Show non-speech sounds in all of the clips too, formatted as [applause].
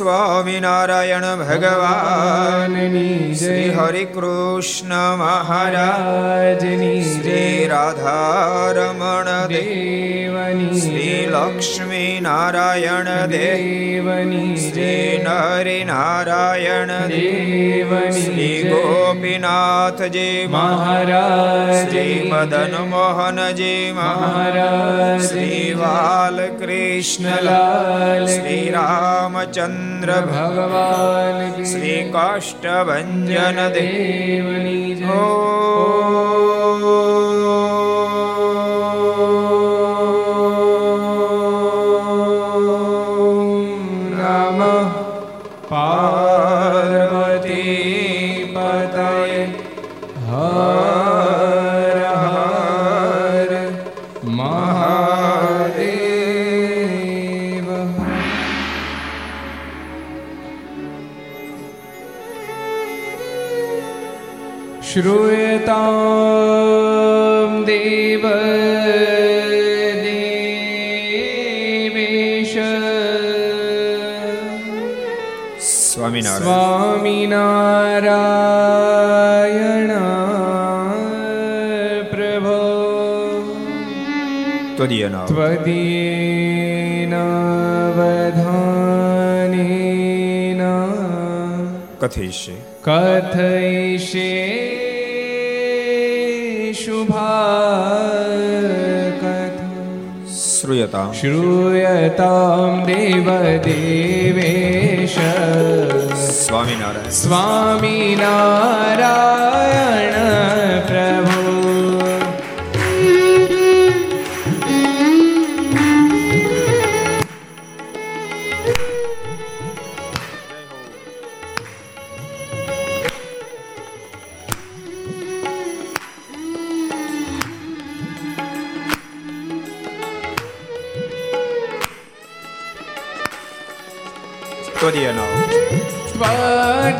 સ્વામિનારાયણ ભગવાનની શ્રી હરિ કૃષ્ણ મહારાજની શ્રી રાધારમણ દેવની શ્રી લક્ષ્મી નારાયણ દેવની શ્રી નરિ નારાયણ દેવની શ્રી ગોપીનાથજી મહારાજ. શ્રી મદન મોહનજી મહારાજ. શ્રી બાલકૃષ્ણલાલ શ્રી રામચંદ્ર રામચંદ્ર ભગવાન શ્રી કાષ્ટભન દેવની ઓ स्वामिनारायण प्रभो त्वदीयेनावधानेन कथयिष्ये कथयिष्ये श्रूयतां श्रूयतां देवदेवेश સ્વામિનારાયણ સ્વામિનારાયણ પ્રભુ Victoriano. 吧。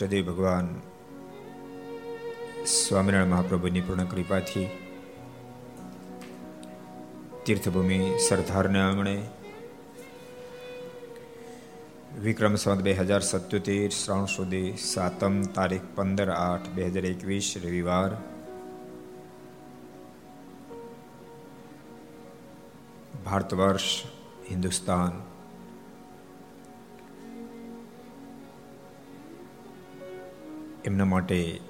ઈષ્ટદેવ ભગવાન સ્વામિનારાયણ મહાપ્રભુની પૂર્ણ કૃપાથી તીર્થભૂમિ સરદારના આંગણે વિક્રમ સંવત બે હજાર સત્યોતેર શ્રાવણ સુધી સાતમ તારીખ પંદર આઠ બે હજાર એકવીસ રવિવાર ભારત વર્ષ હિન્દુસ્તાન એમના માટે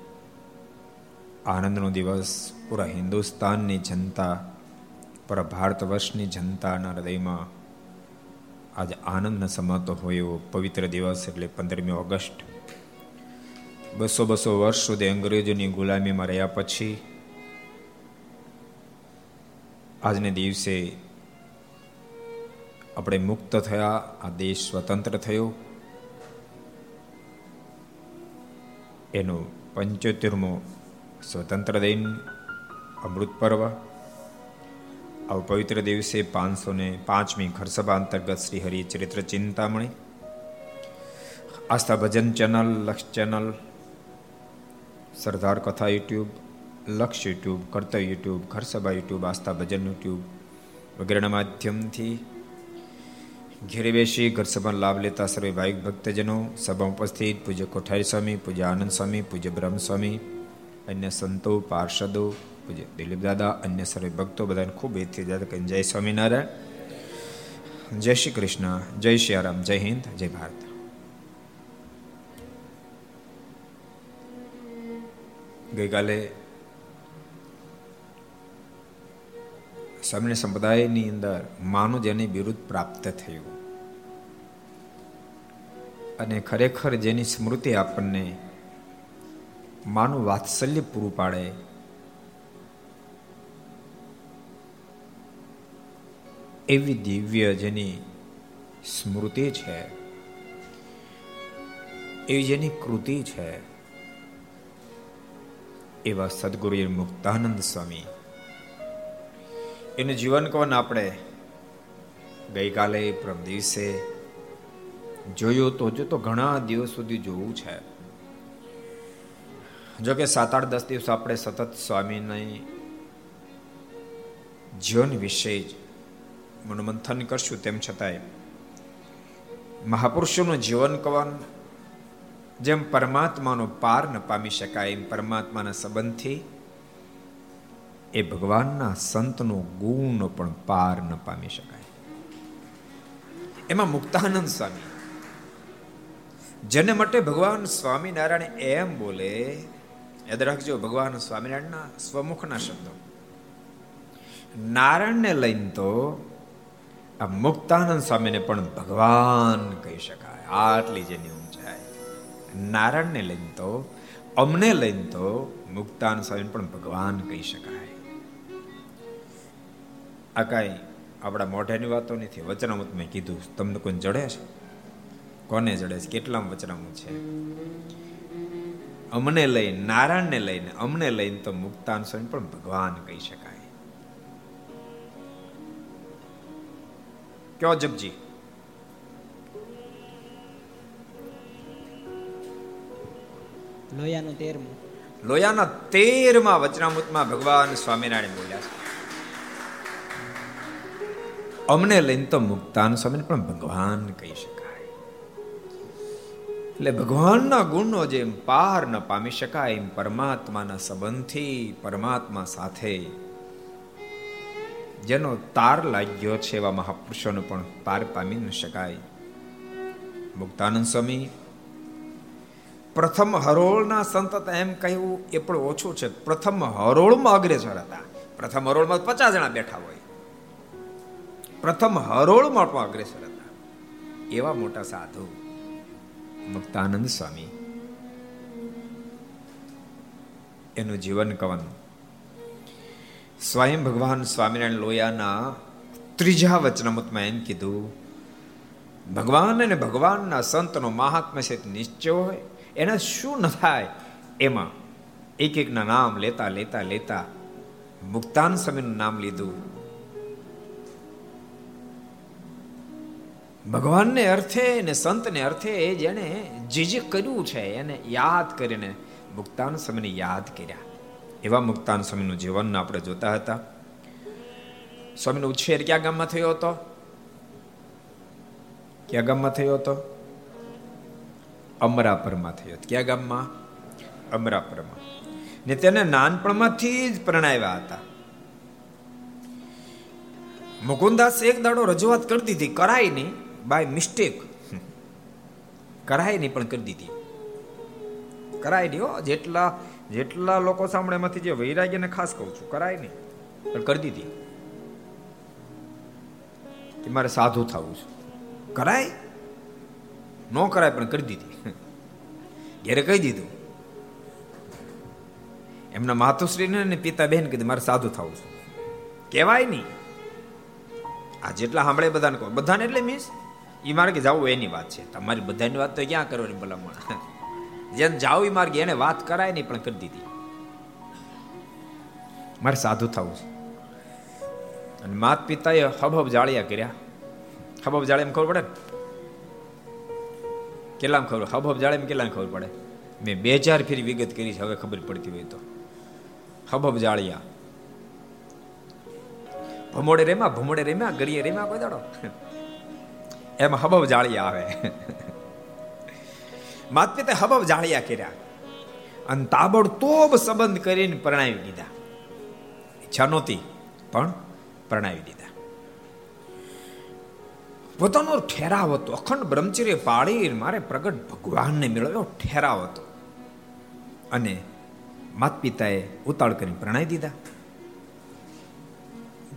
આનંદનો દિવસ, પૂરા હિન્દુસ્તાનની જનતા, પૂરા ભારત વર્ષની જનતાના હૃદયમાં આજે આનંદનો સમાતો હોય એવો પવિત્ર દિવસ એટલે પંદરમી ઓગસ્ટ. બસો બસો વર્ષ સુધી અંગ્રેજોની ગુલામીમાં રહ્યા પછી આજને દિવસે આપણે મુક્ત થયા, આ દેશ સ્વતંત્ર થયો. એનો પંચોતેરમો સ્વતંત્ર દિન અમૃત પર્વ આવો પવિત્ર દિવસે પાંચસો ને પાંચમી ઘરસભા અંતર્ગત Shri Haricharitra Chintamani Aastha Bhajan channel Laksh channel Sardar Katha YouTube Laksh YouTube Kartavya YouTube Gharsabha YouTube Aastha Bhajan YouTube વગેરેના માધ્યમથી ઘેરે બેસી ઘર સભાનો લાભ લેતા સર્વે ભાવિક ભક્તજનો. સભા ઉપસ્થિત, પૂજ્ય કોઠારી સ્વામી, પૂજ્ય આનંદ સ્વામી, પૂજ્ય બ્રહ્મ સ્વામી, અન્ય સંતો, પાર્ષદો, પૂજ્ય દિલીપ દાદા, અન્ય સર્વે ભક્તો બધાને ખૂબ એથી દાદા જય સ્વામિનારાયણ. જય શ્રી કૃષ્ણ. જય શ્રી રામ. જય હિન્દ. જય ભારત. ગઈકાલે સ્વામિનારાયણ સંપ્રદાયની અંદર માનું જેની બિરુદ પ્રાપ્ત થયું. અને ખરેખર જેની સ્મૃતિ આપણને માનું વાત્સલ્ય પૂરું પાડે, એવી દિવ્ય જેની સ્મૃતિ છે, એવી જેની કૃતિ છે, એવા સદગુરુ મુક્તાનંદ સ્વામી એનું જીવન કોણ આપણે? ગઈકાલે પ્રમ દિવસે જોયું તો હજુ તો ઘણા દિવસ સુધી જોવું છે. જો કે સાત આઠ દસ દિવસ આપણે સતત સ્વામીની જીવન વિશે જ મનોમંથન કરશું, તેમ છતાંય મહાપુરુષોનું જીવન કવન જેમ પરમાત્માનો પાર ન પામી શકાય, એમ પરમાત્માના સંબંધથી એ ભગવાનના સંતનો ગુણ પણ પાર ન પામી શકાય. એમાં મુક્તાનંદ સ્વામી. જેને માટે ભગવાન સ્વામિનારાયણ એમ બોલે, યાદ રાખજો ભગવાન સ્વામિનારાયણના સ્વમુખના શબ્દો. નારાયણને લઈને તો આ મુક્તાનંદ સ્વામીને પણ ભગવાન કહી શકાય, આટલી જેની ઊંચાઈ નારાયણને લઈને તો, અમને લઈને તો મુક્તાનંદ સ્વામીને પણ ભગવાન કહી શકાય. આ કાંઈ આપણા મોઢાની વાતો નથી વચનામૃત મેં કીધું. તમને કોઈ જડે છે? કોને જડે છે? કેટલામ વચનામૃત છે? અમને લઈને નારાયણને લઈને અમને લઈને તો મુક્તાન સ્વામી પણ ભગવાન કહી શકાય. કયો જપજી લોયાનું તેરમું. લોયાના તેરમાં વચનામૃતમાં ભગવાન સ્વામિનારાયણ બોલ્યા છે. અમને લઈને તો મુક્તાન સ્વામી પણ ભગવાન કહી શકાય. એટલે ભગવાનના ગુણનો જેમ પાર ન પામી શકાય, એમ પરમાત્માના સંબંધથી પરમાત્મા સાથે જેનો તાર લાગ્યો છે એવા મહાપુરુષોનો પણ પાર પામી ન શકાય. મુક્તાનંદ સ્વામી, પ્રથમ હરોળના સંત એમ કહ્યું, એ પણ ઓછું છે. પ્રથમ હરોળમાં અગ્રેસર હતા. પ્રથમ હરોળમાં પચાસ જણા બેઠા હોય. પ્રથમ હરોળમાં પણ અગ્રેસર હતા. એવા મોટા સાધુ, મુક્તાનંદ સ્વામી. એનું જીવન કવન. સ્વયં ભગવાન સ્વામિનારાયણ લોયાના ત્રીજા વચનામૃતમાં એમ કીધું, ભગવાન અને ભગવાનના સંતનો મહાત્મા છે નિશ્ચય હોય. એના શું ન થાય? એમાં એક એકના નામ લેતા લેતા લેતા મુક્તાન સ્વામીનું નામ લીધું. ભગવાનને અર્થે ને સંતને અર્થે જેને જે જે કર્યું છે એને યાદ કરીને મુક્તાન સ્વામીને યાદ કર્યા. એવા મુક્તાન સ્વામીનું જીવન આપણે જોતા હતા. સ્વામીનો ઉછેર ક્યાં ગામમાં થયો હતો? ક્યાં ગામમાં થયો હતો? અમરાપરમાં થયો હતો. ક્યાં ગામમાં? અમરાપરમાં. ને તેને નાનપણમાંથી જ પ્રણાવ્યા હતા. મુકુંદાસ એક દાડો રજૂઆત કરી દીધી, કરાય નહીં. બાય મિસ્ટેક કરાય નહીં પણ કરી દીધી. કરાય નહીં હો. જેટલા જેટલા લોકો સાંભળે એમાંથી જે વૈરાગ્યને ખાસ કહું છું, કરાય નહીં, પણ કરી દીધી. મારે સાધુ થવું છે. કરાય? ન કરાય પણ કરી દીધી. ઘેરે કહી દીધું. એમના માતુશ્રીને ને પિતા બેન કીધું, મારે સાધુ થવું છે. કહેવાય નહીં. આ જેટલા સાંભળે બધાને કહો. બધાને એટલે મીન્સ એ માર્ગે જવું એની વાત છે. તમારી બધાની વાત તો ક્યાં કરવાની ભલામણ? જેમ જાવ એ માર્ગે, એને વાત કરાય નહીં પણ કરી દીધી. મારે સાધુ થવું છે. અને માત પિતાએ હબહબ જાળિયા કર્યા. હબહબ જાળે એમ ખબર પડે ને? કેટલામ ખબર? હબહબ જાળે એમ કેટલામ ખબર પડે? મેં બે ચાર ફેરી વિગત કરી છે, હવે ખબર પડતી હોય તો. હબહબ જાળિયા. ભમોડે રેમા ભમોડે રેમા ગળીએ રેમા કોઈ દાડો એમાં હબબ જાળિયા આવે. માત પિતા હબબ જાળિયા કર્યા. અને તાબડતોબ સંબંધ કરીને પરણાવી દીધા. ઈચ્છા નહોતી પણ પરણાવી દીધા. પોતાનો ઠેરાવ હતો. અખંડ બ્રહ્મચર્ય પાળી મારે પ્રગટ ભગવાનને મેળવ્યો ઠેરાવ હતો. અને માત પિતાએ ઉતાળ કરીને પ્રણાવી દીધા.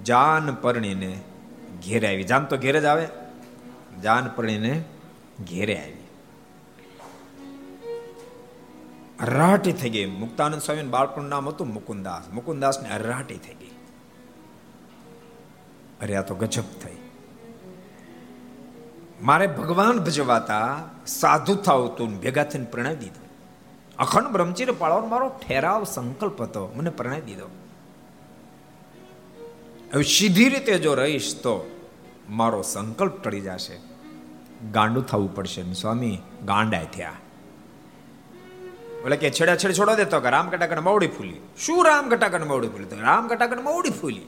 જાન પરણીને ઘેરે આવી. જાન તો ઘેરે જ આવે. જાન પરણીને ઘેરે આવી. અરાટી થઈ ગઈ. મુક્તાનંદ સ્વામી બાળપણ નામ હતું મુકુંદાસ. મુકુંદાસ ને અરાટી થઈ ગઈ. અરે, આ તો ગજબ થઈ. મારે ભગવાન ભજવાતા સાધુ થવું ભેગા થઈને પ્રણય દીધો. અખંડ બ્રહ્મચર્ય પાળવાનો મારો ઠેરાવ સંકલ્પ હતો. મને પ્રણય દીધો. હવે સીધી રીતે જો રહીશ તો મારો સંકલ્પ ટળી જશે. ગાંડું થવું પડશે સ્વામી ગાંડા થયા. એટલે કે છેડા છેડ છોડો દેતો કે રામ કટાકણ મવડી ફૂલી. શું રામ કટાકણ મવડી ફૂલી? તો રામ કટાકણ મવડી ફૂલી.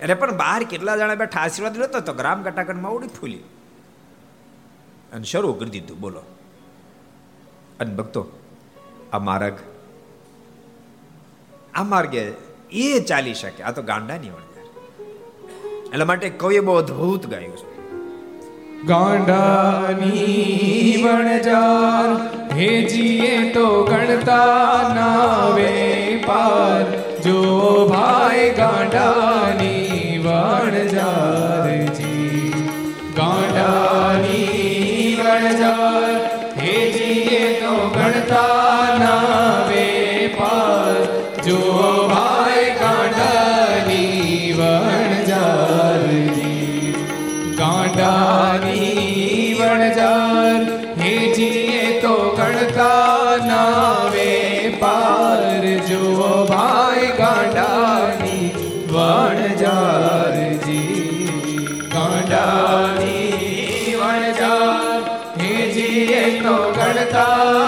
એટલે પણ બહાર કેટલા જણા બેઠા આશીર્વાદ લેતો તો રામ કટાકણ મવડી ફૂલી. અને શરૂ કરી દીધું, બોલો. અને ભક્તો, આ માર્ગ, આ માર્ગે એ ચાલી શકે, આ તો ગાંડા વણજાર એટલા માટે કવિએ બહુ અદભુત ગાયું છે. ગાંડાની વણજાર હેજીએ તો ગણતા નાવે પાર. જો ભાઈ ગાંડાની વણજાર જી ગાંડાની વણજાર હેજીએ તો ગણતા ગણતા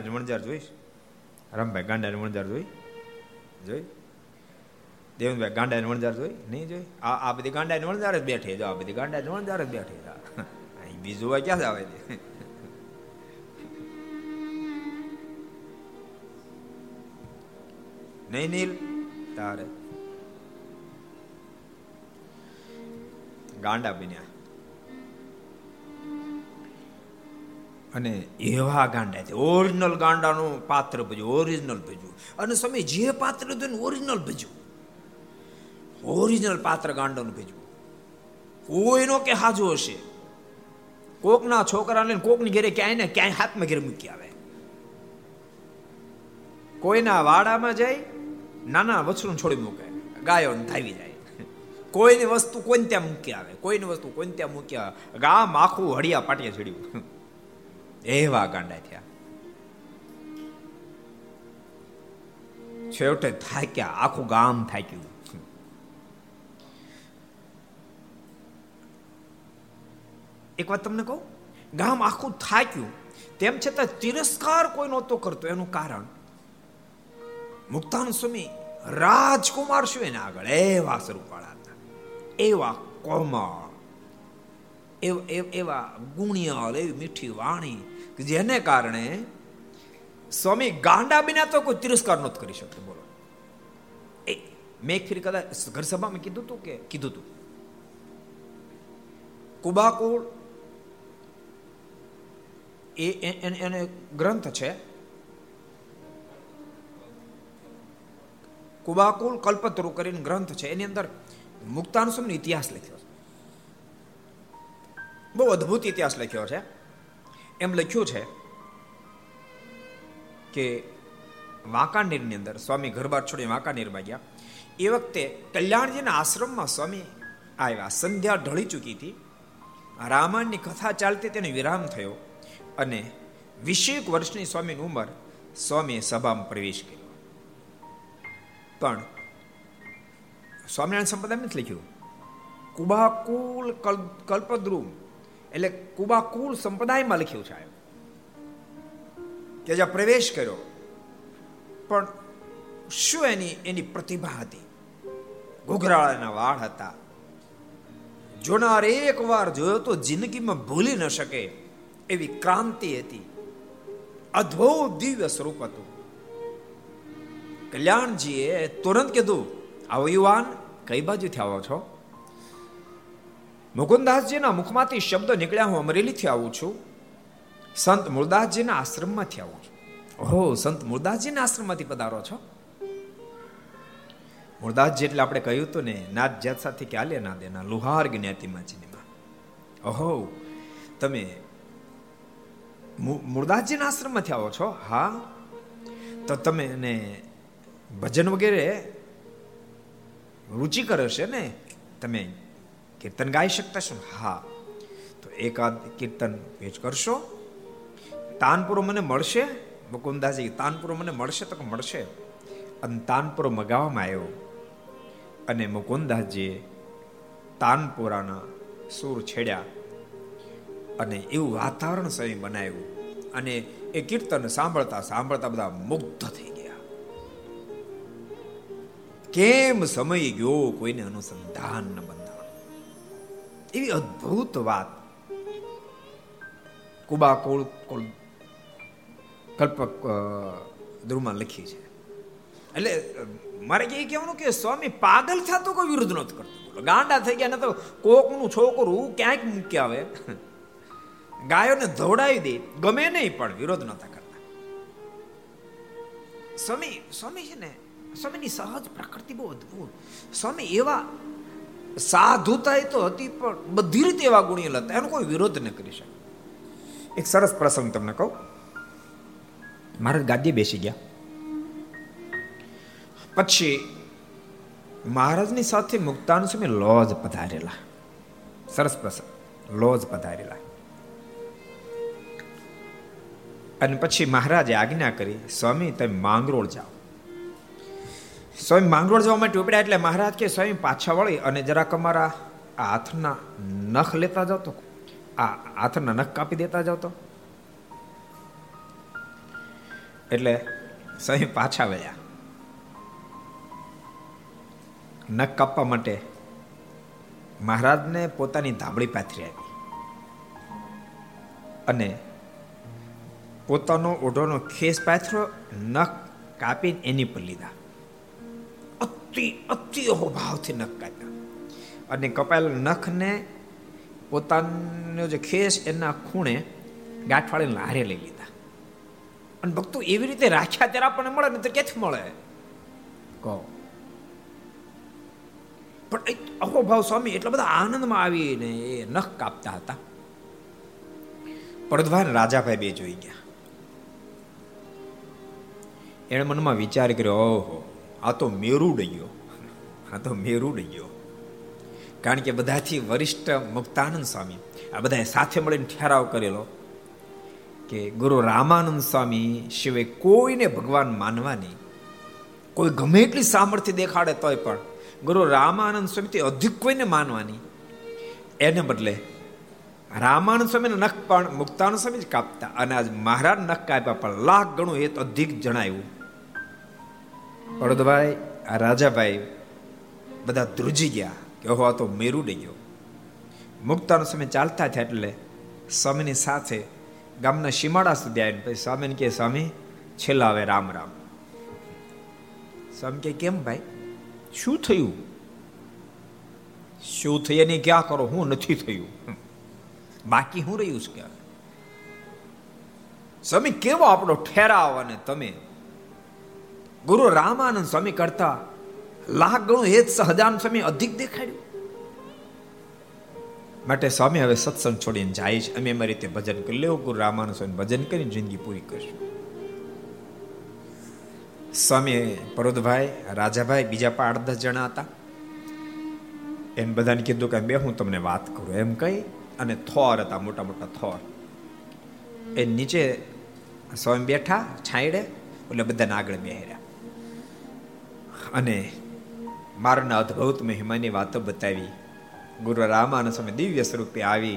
ગાંડાની વણજાર જોઈશ? રામભાઈ ગાંડાની વણજાર જોઈ? જોઈ? દેવનભાઈ ગાંડાની વણઝાર જોઈ? નહીં જોઈ? આ આ બધી ગાંડાની વણઝાર જ બેઠી જો, આ બધી ગાંડાની વણઝાર જ બેઠી બીજું હોય ક્યાં આવે છે? નહીં, નીલ? તારે. ગાંડા બન્યા. અને એવા ગાંડા છે. ઓરિજિનલ ગાંડાનું પાત્ર ભજ્યું ઓરિજિનલ ભજ્યું. અને સમય જે પાત્ર હતું ને ઓરિજિનલ ભજ્યું. ઓરિજિનલ પાત્ર ગાંડાનું ભજ્યું. કોઈનો કે હાજો હશે. કોકના છોકરાને કોકની ઘેરે ક્યાંય ને ક્યાંય હાથમાં ઘેર મૂકી આવે. કોઈના વાડામાં જાય, નાના વછરું છોડી મૂકે. ગાયો ધાવી જાય. કોઈની વસ્તુ કોઈને ત્યાં મૂકી આવે. કોઈની વસ્તુ કોઈને ત્યાં મૂકી આવે. ગામ આખું હળિયા પાટિયા ચડ્યું એવા ગાંડા થયા. છેવટે થાક્યા, આખું ગામ થાક્યું. એક વાત તમને કહું, ગામ આખું થાક્યું, તેમ છતાં તિરસ્કાર કોઈ નહોતો કરતો, એનું કારણ મુક્તાન સ્વામી રાજકુમાર શું એના આગળ? એવા સ્વરૂપવાળા હતા. એવા કોમળ, એવા ગુણિયલ એવી મીઠી વાણી જેને કારણે સ્વામી ગાંડા બિના તો કોઈ તિરસ્કાર નહોતું કરી શકતો, બોલો. એ, મેં ફેરી કદાચ ઘર સભામાં કીધું હતું કે, કીધું હતું કુબાકુળ એ એને ગ્રંથ છે. કુબાકુલ કલ્પતરુ કરીને ગ્રંથ છે. એની અંદર મુક્તાનુસમનો ઇતિહાસ લખ્યો છે. બહુ અદ્ભુત ઇતિહાસ લખ્યો છે. એમ લખ્યું છે કે વાંકાનેરની અંદર, સ્વામી ઘરબાર છોડી વાંકાનેરમાં ગયા. એ વખતે કલ્યાણજીના આશ્રમમાં સ્વામી આવ્યા. સંધ્યા ઢળી ચૂકી હતી. રામાયણની કથા ચાલતી તેને વિરામ થયો અને વીસેક વર્ષની સ્વામીની ઉંમર સ્વામીએ સભામાં પ્રવેશ કર્યો. પણ સ્વામિનારાયણ સંપ્રદાય નથી લખ્યું. કુબાકુલ કલ્પદ્રુમ એટલે કુબાકુલ સંપ્રદાયમાં લખ્યું છે કે જ્યાં પ્રવેશ કર્યો. પણ શું એની એની પ્રતિભા હતી? ઘોઘરાળાના વાળ હતા. જોનાર એક વાર જોયો તો જિંદગીમાં ભૂલી ન શકે એવી ક્રાંતિ હતી. અદ્ભુત દિવ્ય સ્વરૂપ હતું. કલ્યાણજીએ તુરંત કીધું, આવો યુવાન, કઈ બાજુથી આવો છો? મુકુંદાસજીના મુખમાંથી શબ્દ નીકળ્યા હું અમરેલીથી આવું છું. સંત મૂળદાસજીના આશ્રમમાંથી આવું છું. ઓહો, સંત મૂળદાસજીના આશ્રમમાંથી પધારો છો? મૂળદાસજી એટલે આપણે કહ્યું હતું ને નાદ જાત સાથે ક્યાં ના દેના? લુહાર જ્ઞાતિમાં જીનીમાં ઓહો, તમે મૂળદાસજીના આશ્રમમાંથી આવો છો? હા. તો તમે એને ભજન વગેરે રુચિ કરે છે ને? તમે કીર્તન ગાઈ શકતા છો હા. તો એકાદ કીર્તન ભેજ કરશો. તાનપુરો મને મળશે? મુકુંદાજી તાનપુરો મને મળશે તો મળશે? અને તાનપુરો મગાવવામાં આવ્યો. અને મુકુંદાસજીએ તાનપુરાના સૂર છેડ્યા. અને એવું વાતાવરણ સમય બનાવ્યું અને એ કીર્તન સાંભળતા સાંભળતા બધા મુગ્ધ થઈ ગયા. કેમ સમય ગયો કોઈને અનુસંધાન ન બંધાણ એવી અદ્ભુત વાત. કુબા કોળ કલ્પક ધ્રુવમાં લખી છે. એટલે મારે એ કહેવાનું કે સ્વામી પાગલ થતો કોઈ વિરોધ નથી કરતો. બોલો, ગાંડા થઈ ગયા ને તો કોકનું છોકરું ક્યાંક મૂકી આવે. ગાયોને ધોડાવી દે, ગમે નહીં પણ વિરોધ નતા કરતા. સ્વામી સ્વામી છે ને, સ્વામીની સહજ પ્રકૃતિ બહુ અદ્ભુત. સ્વામી એવા સાધુતા તો હતી, પણ બધી રીતે એવા ગુણિયલ હતા એનો કોઈ વિરોધ ન કરી શકે. એક સરસ પ્રસંગ તમને કહું. મહારાજ ગાદી બેસી ગયા. પછી મહારાજની સાથે મુક્તાન સમય લોજ પધારેલા. સરસ પ્રસંગ. લોજ પધારેલા. અને પછી મહારાજે આજ્ઞા કરી, સ્વામી, તમે માંગરોળ જાઓ. સ્વામી માંગરોળ જવા માટે ઉપડ્યા એટલે મહારાજ કે, સ્વામી, પાછા વળી અને જરાક અમારા હાથના નખ લેતા જાવ તો. આ હાથના નખ કાપી દેતા જાવ તો. એટલે સ્વામી પાછા વળ્યા. નખ કાપવા માટે મહારાજને પોતાની ધાબળી પાથરી આપી. અને પોતાનો ઓઢોનો ખેસ પાથરો નખ કાપીને એની પર લીધા. અતિ અતિ અહોભાવથી નખ કાપ્યા અને કપાયેલા નખને પોતાનો જે ખેસ એના ખૂણે ગાંઠવાળીને હારે લઈ લીધા. અને ભક્તો એવી રીતે રાખ્યા ત્યારે આપણને મળે ને તો ક્યાંથી મળે? કહો. પણ અહોભાવ સ્વામી એટલા બધા આનંદમાં આવીને એ નખ કાપતા હતા. પડધવાન રાજાભાઈ બે જોઈ ગયા. એણે મનમાં વિચાર કર્યો, ઓહો આ તો મેરુ ગયો આ તો મેરુડ ગયો કારણ કે બધાથી વરિષ્ઠ મુક્તાનંદ સ્વામી, આ બધાએ સાથે મળીને ઠેરાવ કરેલો કે ગુરુ રામાનંદ સ્વામી સિવાય કોઈને ભગવાન માનવાની કોઈ ગમે એટલી સામર્થ્ય દેખાડે તોય પણ ગુરુ રામાનંદ સ્વામીથી અધિક કોઈને માનવાની એને બદલે રામાનંદ સ્વામીને નખ પણ મુક્તાનંદ સ્વામી જ કાપતા અને આજ મહારાજ નખ કાપ્યા પણ લાખ ગણું એ તો અધિક જણાયું. પડદભાઈ આ રાજાભાઈ બધા ધ્રુજી ગયા કે, ઓહો, આ તો મેરું ડઈ ગયો. મુક્તાનો સમય ચાલતા થયા એટલે સ્વામીની સાથે ગામના સીમાડા સુધી આવીને પછી સ્વામીને કે સ્વામી, છેલ્લા હવે રામ રામ. સ્વામી કે કેમ ભાઈ? શું થયું? શું થઈ એની ક્યાં કરો? હું નથી થયું. બાકી હું રહ્યું છે ક્યાં? સ્વામી, કેવો આપણો ઠેરાવ અને તમે? ગુરુ રામાનંદ સ્વામી કરતા લાખ ગણું એ જ સહજાન સ્વામી અધિક દેખાડ્યું. માટે સ્વામી હવે સત્સંગ છોડીને જાય છે. અમે અમારી રીતે ભજન કરી લેવું, ગુરુ રામાનંદ સ્વામી ભજન કરીને જિંદગી પૂરી કરશું. સ્વામી પરોદભાઈ રાજાભાઈ બીજા પણ આઠ દસ જણા હતા. એમ બધાને કીધું કે બે હું તમને વાત કરું, એમ કહી અને થોર હતા, મોટા મોટા થોર. એ નીચે સ્વામી બેઠા, છાંયડે એટલે બધાને આગળ બેહર્યા. અને મારના અદભુત મહિમાની વાતો બતાવી. ગુરુ રામાનંદ સ્વામી દિવ્ય સ્વરૂપે આવી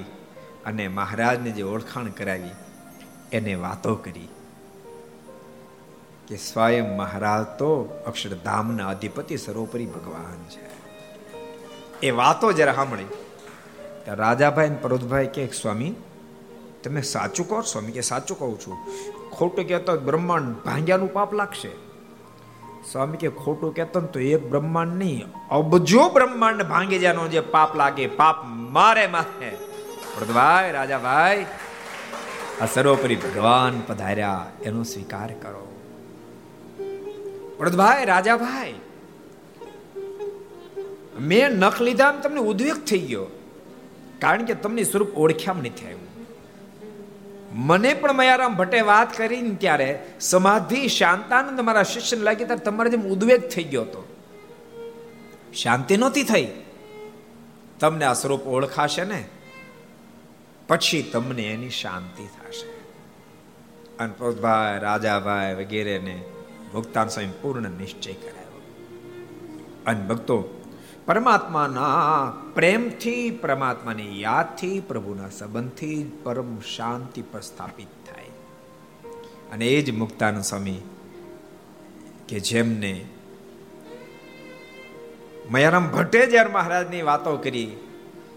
અને મહારાજને જે ઓળખાણ કરાવી, એને વાતો કરી કે સ્વયં મહારાજ તો અક્ષરધામના અધિપતિ સર્વોપરી ભગવાન છે. એ વાતો જ્યારે સાંભળી રાજાભાઈ પરોતભાઈ કે સ્વામી, તમે સાચું કહો સ્વામી, કે સાચું કહું છું. ખોટું કહેતો બ્રહ્માંડ ભાંગ્યાનું પાપ લાગશે. સ્વામી કે ખોટું કહેતો તો એક બ્રહ્માંડ નહીં. અબજો બ્રહ્માંડ ભાંગે જાનો જે પાપ લાગે, પાપ મારે માથે. પ્રદભાઈ રાજાભાઈ, આ સર્વોપરી ભગવાન પધાર્યા, એનો સ્વીકાર કરો. પ્રદભાઈ રાજાભાઈ, મેં નખ લીધા તમને ઉદ્વેગ થઈ ગયો. કારણ કે તમને સ્વરૂપ ઓળખ્યામ નથી આવ્યું. મને પણ મયારામ ભટ્ટે વાત કરી ત્યારે સમાધિ, શાંતાનંદ મારા શિષ્યને લાગી ત્યારે તમારે જેમ ઉદ્વેગ થઈ ગયો હતો. શાંતિ નહોતી થઈ. તમને આ સ્વરૂપ ઓળખાશે ને? પછી તમને એની શાંતિ થશે. અનપોતભાઈ રાજાભાઈ વગેરેને ભુગતાન સ્વયં પૂર્ણ નિશ્ચય કરાયો. અને ભક્તો પરમાત્માના પ્રેમથી, પરમાત્માની યાદથી, પ્રભુના સંબંધથી પરમ શાંતિ પર સ્થાપિત થાય. અને એ જ મુક્તાનંદ સ્વામી કે જેમને મયારામ ભટ્ટે જ્યારે મહારાજની વાતો કરી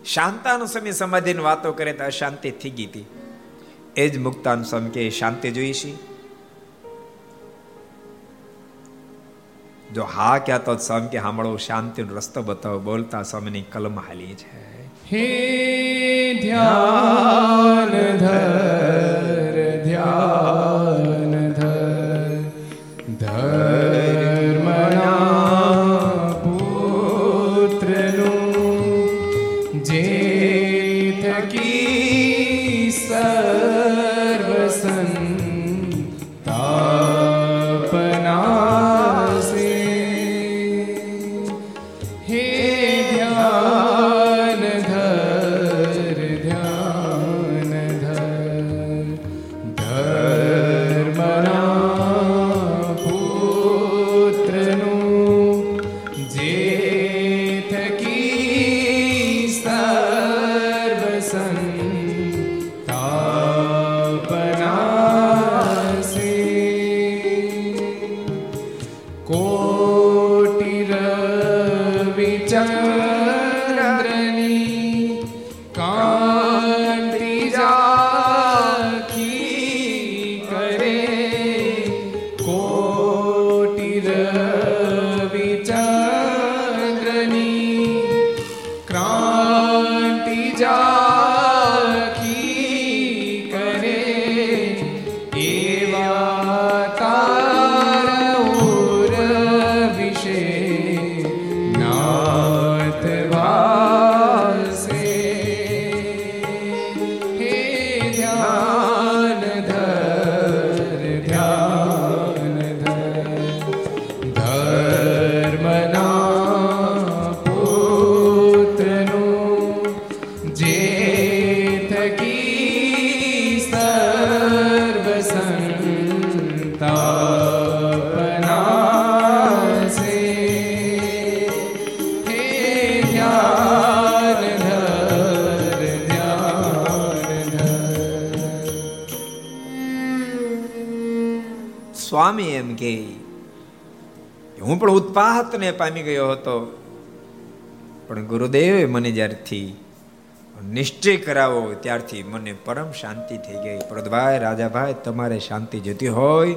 શાંતાનુ સ્વામી સમાધિની વાતો કરે તો અશાંતિ થઈ ગઈ હતી. એ જ મુક્તાનુ સ્વામી કે શાંતિ જોઈશી જો હા ક્યાં તો સ્વામી કે સાંભળો શાંતિનો રસ્તો બતાવો બોલતા સ્વામીની કલમ હાલી છે હે ધ્યાન ધર ધ્યાન ઉત્પાતને પામી ગયો હતો. પણ ગુરુદેવે મને જ્યારથી નિશ્ચય કરાવો ત્યારથી મને પરમ શાંતિ થઈ ગઈ. પ્રદભાઈ રાજાભાઈ તમારે શાંતિ જતી હોય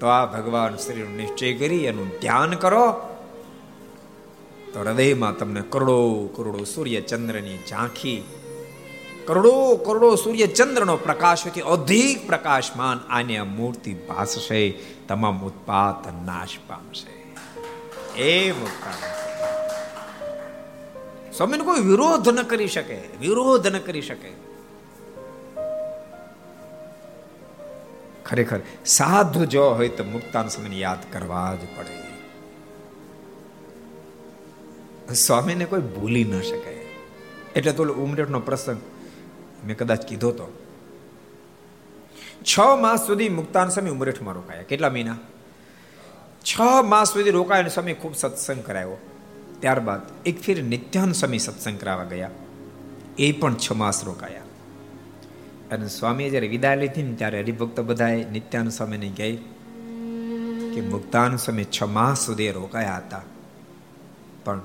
તો આ ભગવાન શ્રીનો નિશ્ચય કરી એનું ધ્યાન કરો. તો હૃદયમાં તમને કરોડો કરોડો સૂર્ય ચંદ્રની ઝાંખી, કરોડો કરોડો સૂર્ય ચંદ્રનો પ્રકાશથી અધિક પ્રકાશમાન આને મૂર્તિ ભાસશે. તમામ ઉત્પાત નાશ પામશે. એ મુક્તા સ્વામીને કોઈ વિરોધ ન કરી શકે, વિરોધ ન કરી શકે. ખરેખર, સાધુ જો હોય તો મુક્તાન સ્વામીને યાદ કરવા જ પડે. સ્વામીને કોઈ ભૂલી ન શકે. એટલે તો ઉમરેઠનો પ્રસંગ મેં કદાચ કીધો તો. છ માસ સુધી મુક્તાન સ્વામી ઉમરેઠમાં રોકાયા. કેટલા મહિના? છ માસ સુધી રોકાયો સ્વામી ખૂબ સત્સંગ કરાયો. ત્યારબાદ એક ફેર નિત્યાન સ્વામી સત્સંગ કરાવવા ગયા. એ પણ છ માસ રોકાયા. અને સ્વામીએ જ્યારે વિદાય લીધી ને ત્યારે હરિભક્તો બધાએ નિત્યાન સ્વામીને કહે કે મુક્તાન સ્વામી છ માસ સુધી રોકાયા હતા. પણ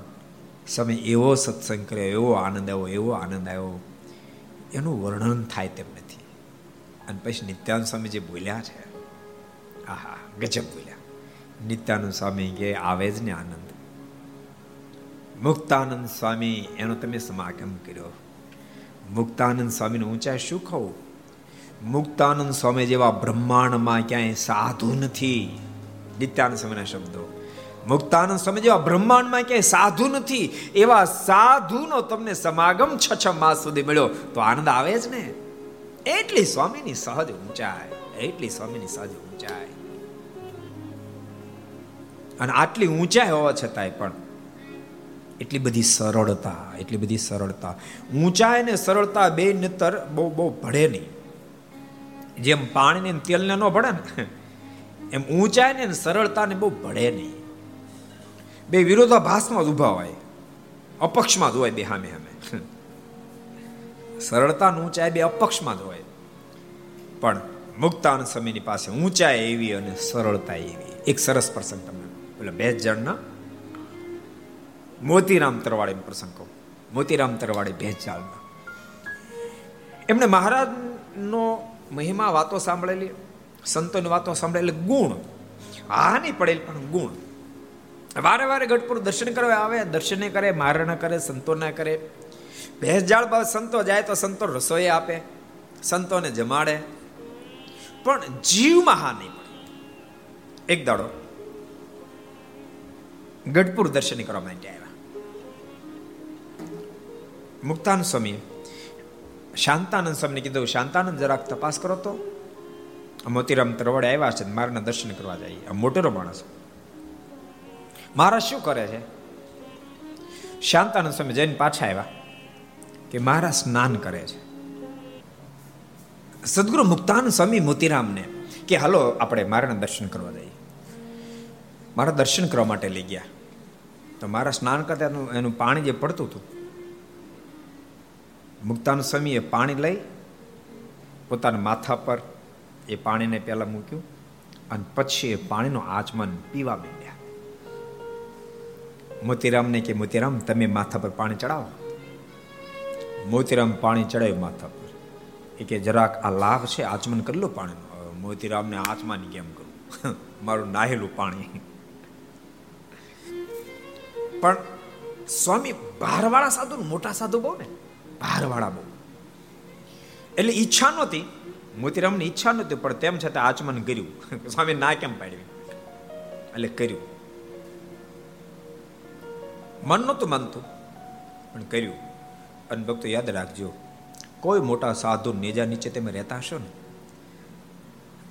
સમય એવો સત્સંગ કર્યો, એવો આનંદ આવ્યો, એવો આનંદ આવ્યો. એનું વર્ણન થાય તેમ નથી. અને પછી નિત્યાન સ્વામી જે બોલ્યા છે. આહા, ગજબ બોલ્યા. નિત્યાનંદ સ્વામી કે આવે જ ને આનંદ મુક્તાનંદ સ્વામી એનો તમે સમાગમ કર્યો મુક્તાનંદ સ્વામીને ઊંચાઈ શું કહું મુક્તાનંદ સ્વામી જેવા બ્રહ્માંડમાં ક્યાંય સાધુ નથી નિત્યાનંદ સ્વામીના શબ્દો મુક્તાનંદ સ્વામી જેવા બ્રહ્માંડમાં ક્યાંય સાધુ નથી એવા સાધુનો તમને સમાગમ છ છ માસ સુધી મળ્યો તો આનંદ આવે જ ને એટલી સ્વામીની સહજ ઊંચાઈ એટલી સ્વામીની સહજ ઊંચાઈ અને આટલી ઊંચાઈ હોવા છતાંય પણ એટલી બધી સરળતા, એટલી બધી સરળતા. ઊંચાઈ અને સરળતા બે નતર બહુ બહુ ભળે નહીં. જેમ પાણીને તેલને ન ભળે ને, એમ ઊંચાઈ ને સરળતાને બહુ ભળે નહીં. બે વિરોધાભાસમાં જ ઊભા હોય, અપક્ષમાં જ હોય બે સામે હામે. સરળતા ઊંચાઈ બે અપક્ષમાં જ હોય. પણ મુક્તાન સમયની પાસે ઊંચાઈ એવી અને સરળતા એવી. એક સરસ પ્રસંગ તમને એટલે બે જણના. મોતીરામ તરવાડે પ્રસંગ કહું. મોતીરામ તરવાડે ભેજાળના એમણે મહારાજનો મહિમા વાતો સાંભળેલી, સંતોની વાતો સાંભળેલી ગુણ, હાની પડેલી પણ ગુણ. વારે વારે ગઢપુર દર્શન કરવા આવે, દર્શન કરે, મારણ કરે સંતો ના કરે ભેંસજાળ બાદ સંતો જાય તો સંતો રસોઈ આપે, સંતોને જમાડે. પણ જીવમાં હા નહીં પડે. એક દાડો ગઢપુર દર્શન કરવા માટે આવ્યા. મુક્તાન સ્વામી, શાંતાનંદ સ્વામીને કીધું, શાંતાનંદ જરાક તપાસ કરો તો. મોતીરામ તરવડે આવ્યા છે મારના દર્શન કરવા જાય. મોટેરો માણસ. મહારાજ શું કરે છે? શાંતાનંદ સ્વામી જઈને પાછા આવ્યા કે મહારાજ સ્નાન કરે છે. સદગુરુ મુક્તાન સ્વામી મોતીરામને કે, હાલો, આપણે મારાના દર્શન કરવા જઈએ. મારા દર્શન કરવા માટે લઈ ગયા. તો મારા સ્નાન કરતા એનું પાણી જે પડતું હતું મુક્તાનંદ સ્વામીએ પાણી લઈ પોતાના માથા પર એ પાણીને પહેલાં મૂક્યું અને પછી એ પાણીનો આચમન પીવા માંડ્યા. મોતીરામને કે, મોતીરામ, તમે માથા પર પાણી ચડાવો. મોતીરામ પાણી ચડાવ્યું માથા પર. એ કે, જરાક આ લાભ છે, આચમન કરી લો પાણીનો. મોતીરામને આચમાની કેમ કરું? [laughs] મારું નાહેલું પાણી. પણ સ્વામી ભારવાળા સાધુ મોટા સાધુ બહુ ને? ભારવાળા બહુ. એટલે ઈચ્છા નહોતી, મોતીરામની ઈચ્છા નહોતી, પણ તેમ છતાં આચમન કર્યું. [laughs] સ્વામી ના કેમ પાડવી એટલે કર્યું. મન નહોતું માનતું, પણ કર્યું. અને ભક્તો યાદ રાખજો, કોઈ મોટા સાધુ નેજા નીચે તમે રહેતા હશો ને,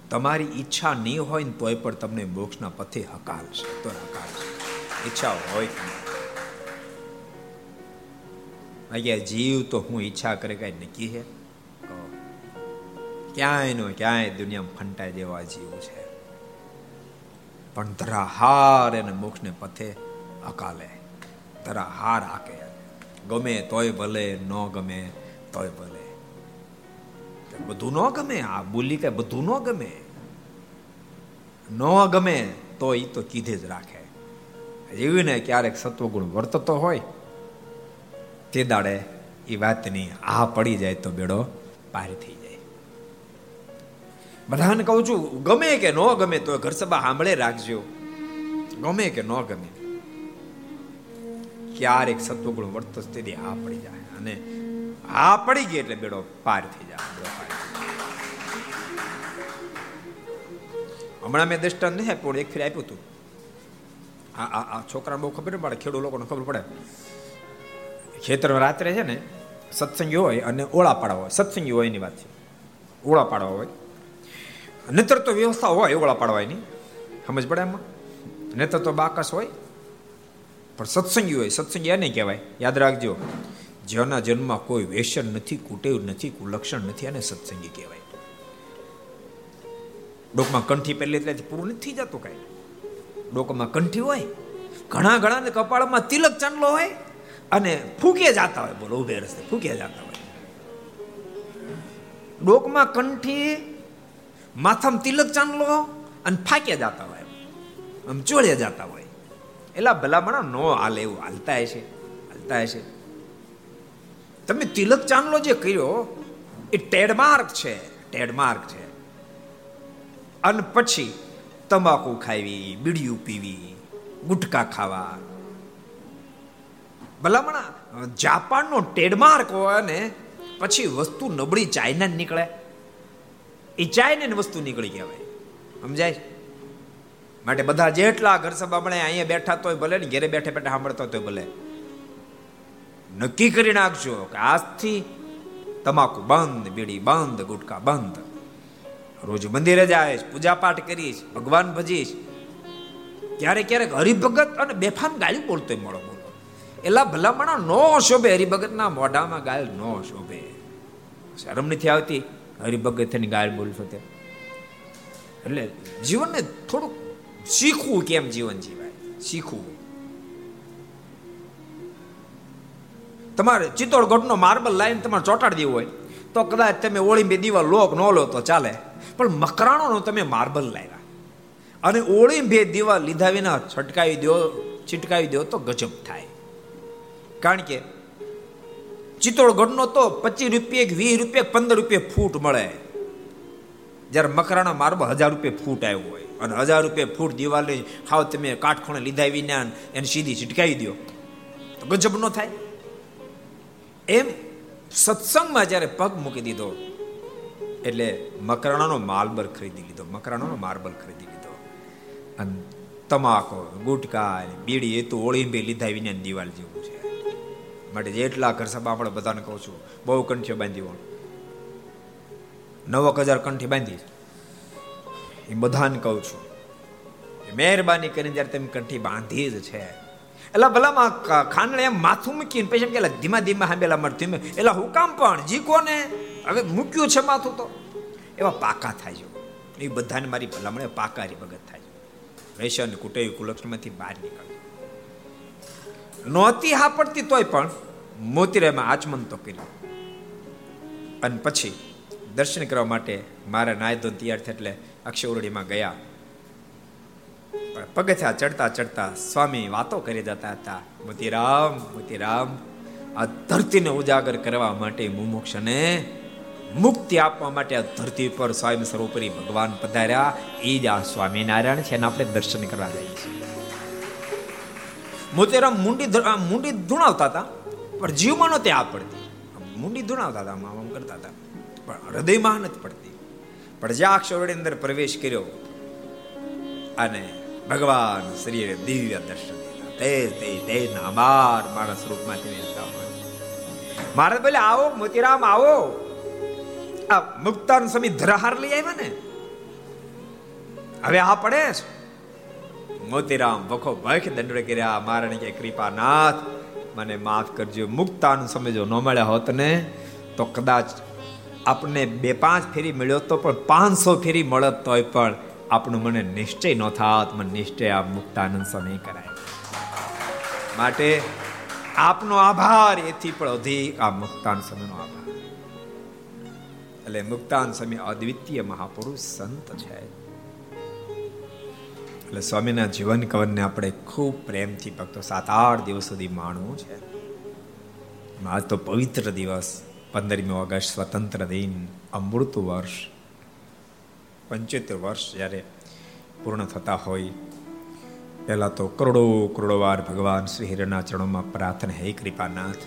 તમારી ઈચ્છા નહીં હોય ને તોય પણ તમને મોક્ષના પથે હકાલશે તો હકાલશે. ઈચ્છા હોય. અહીંયા જીવ તો હું ઈચ્છા કરે કઈ નક્કી છે? ક્યાંય નો ક્યાંય દુનિયામાં ફંટાઈ દેવા જીવ છે. પણ ધરાહાર એને મોક્ષને પથે અકાલે. ધરાહાર હાકે ગમે તોય ભલે, ન ગમે તોય ભલે. બધું ન ગમે, આ બોલી કે બધું ન ગમે. ન ગમે તો એ તો કીધે જ રાખે. જીવને ક્યારેક સત્વગુણ વર્તતો હોય, તે દાડે એ વાતની આ પડી જાય તો બેડો પાર થઈ જાય. બધાને કહું છું, ગમે કે ન ગમે તો ઘર સભા સાંભળે રાખજો. ગમે કે ન ગમે. ક્યારેક સત્વગુણ વર્તસ તેથી આ પડી જાય. અને આ પડી ગઈ એટલે બેડો પાર થઈ જાય. હમણાં મેં દ્રષ્ટાંત નહીં આપ્યું એક ફેર આપ્યું હતું. આ આ છોકરાને બહુ ખબર પડે ખેડૂત લોકોને ખબર પડે. ખેતર રાત્રે છે ને સત્સંગી હોય અને ઓળા પાડવા હોય. સત્સંગી હોય એની વાત છે. ઓળા પાડવા હોય. નતર તો વ્યવસ્થા હોય ઓળા પાડવાની સમજ પડે એમાં નતર તો બાકસ હોય. પણ સત્સંગી હોય. સત્સંગી એને કહેવાય. યાદ રાખજો. જેના જન્મમાં કોઈ વેસન નથી, કુટેવ નથી, કુલક્ષણ નથી અને સત્સંગી કહેવાય. ડોકમાં કંઠી પહેલી એટલે પૂરું નથી જતું કાંઈ. ડોકમાં કંઠી હોય, ઘણા ઘણા કપાળમાં તિલક ચાંદલો હોય અને ફૂકે જતા હોય, બોલો, ઉભે રસ્તે ફૂકે જતા હોય. ડોકમાં કંઠી, માથામાં તિલક ચાંદલો અને ફાકે જતા હોય, આમ ચોળે જતા હોય. એટલે ભલામણા નો હાલે એવું હાલતા છે હાલતા છે તમે તિલક ચાંદલો જે કર્યો, એ ટેડમાર્ક છે ટેડમાર્ક છે. અને પછી તમાકુ ખાવી બીડીયું પીવી, ગુટકા ખાવા. ભલામણા, જાપાનનો ટેડમાર્ક હોય ને પછી વસ્તુ નબળી ચાઇના નીકળે. એ ચાઇના વસ્તુ નીકળી કહેવાય સમજાય? માટે બધા જેટલા ઘર સભા મળે, અહીંયા બેઠા તોય ભલે ને ઘેરે બેઠે બેઠા સાંભળતા તોય ભલે. નક્કી કરી નાખજો કે આજથી તમાકુ બંધ, બીડી બંધ, ગુટકા બંધ. રોજ મંદિરે જાય પૂજા પાઠ કરીશ, ભગવાન ભજીશ. ક્યારેક ક્યારેક હરિભગત અને બેફામ ગાયું બોલતો મળો બોલો એલા ભલામણા નો શોભે હરિભગત ના મોઢામાં ગાળ નો શોભે. શરમ નથી આવતી હરિભગતની ગાળ બોલશો તે એટલે જીવનને થોડુંક શીખવું કેમ જીવન જીવાય? શીખવું. તમારે ચિત્તોડગઢનો માર્બલ લાઈન તમારે ચોટાડી દેવું હોય. તો કદાચ તમે ઓળી બે દીવા લોક ન લો તો ચાલે. પણ મકરાણોનો તમે માર્બલ લાવ્યા. અને ઓળી બે દીવા લીધા વિના છટકાવી દો છીટકાવી દો તો ગજબ થાય. કારણ કે ચિત્તોડગઢનો તો પચીસ રૂપિયા વીસ રૂપિયા પંદર રૂપિયા ફૂટ મળે. જ્યારે મકરાણો માર્બલ હજાર રૂપિયા ફૂટ આવ્યો હોય. અને હજાર રૂપિયા ફૂટ દિવાલે હાવ તમે કાટખૂણે લીધા વિના એને સીધી છીટકાવી દો તો ગજબ ન થાય. એમ સત્સંગમાં જ્યારે પગ મૂકી દીધો, એટલે મકરાણાનો માર્બલ ખરીદી લીધો, મકરાણાનો માર્બલ ખરીદી લીધો. અને તમાકો, ગુટકા બીડી, એ તો ઓળીંબે લીધા વિના દિવાલ જેવું છે. માટે જેટલા ઘર સભા આપણે બધાને કહું છું, બહુ કંઠીઓ બાંધી નવક હજાર કંઠી બાંધી એ બધાને કહું છું મહેરબાની કરીને જ્યારે તમે કંઠી બાંધી જ છે એટલે ભલામાં ખાંડણે એમ માથું મૂકીને પછી એમ કે ધીમા ધીમા હાંબેલા માર ધીમે એટલે હું કામ પણ? જી કોને હવે મૂક્યું છે માથું તો. એવા પાકા થાય છે. એ બધાને મારી ભલામણે પાકારી ભગત થાય છે. અને કુટેય કુલક્ષણમાંથી બહાર નીકળે. નહોતી હા પડતી તોય પણ મોતીરામાં આચમન તો કર્યું. અને પછી દર્શન કરવા માટે મારા નાયદો તૈયાર થયા એટલે અક્ષયવરડીમાં ગયા. પગથિયા ચડતા ચડતા સ્વામી વાતો કરી જતા હતા, મોતીરામ મોતીરામ, આ ધરતીને ઉજાગર કરવા માટે મુમુક્ષને મુક્તિ આપવા માટે આ ધરતી પર સ્વયં સર્વોપરી ભગવાન પધાર્યા. એ જ આ સ્વામિનારાયણ છે, એને આપણે દર્શન કરવા જઈએ છીએ. મોતીરામ મુંડી મુંડી ધૂણાવતા હતા, પણ જીવમાં નહોતી આ પડતી. મુંડી ધૂણાવતા હતા, આમ આમ કરતા હતા. પણ હૃદયમાં નથી પડતી. પણ જ્યાં અક્ષરોની અંદર પ્રવેશ કર્યો, અને ભગવાન શ્રીએ દિવ્ય દર્શન દીધા. તેજ તેજ તેજ અમાર મારા આવો, મોતીરામ, આવો. આ મુક્તાન સ્વામી ધરાહાર લઈ આવ્યા ને? હવે આ મોતીરામ વખો ભખ દંડ કર્યા મારાને કે કૃપાનાથ, મને માફ કરજો. મુક્તાન સમય જો ન મળ્યા હોત ને, તો કદાચ આપણને બે પાંચ ફેરી મળ્યો તો પણ પાંચસો ફેરી મળત તોય પણ આપણું મને નિશ્ચય ન થાત, મને નિશ્ચય આ મુક્તાનંદ સમય કરાય. માટે આપનો આભાર, એથી પણ અધિક આ મુક્તાન સમયનો આભાર. એટલે મુક્તાન સમય અદ્વિતીય મહાપુરુષ સંત છે. એટલે સ્વામીના જીવન કવનને આપણે ખૂબ પ્રેમથી ભક્તો સાત આઠ દિવસ સુધી માણવું છે. આજ તો પવિત્ર દિવસ, પંદરમી ઓગસ્ટ, સ્વતંત્ર દિન, અમૃત વર્ષ. પંચોતેર વર્ષ જ્યારે પૂર્ણ થતા હોય, પહેલાં તો કરોડો કરોડો વાર ભગવાન શ્રી હિરના ચરણોમાં પ્રાર્થના, હે કૃપાનાથ,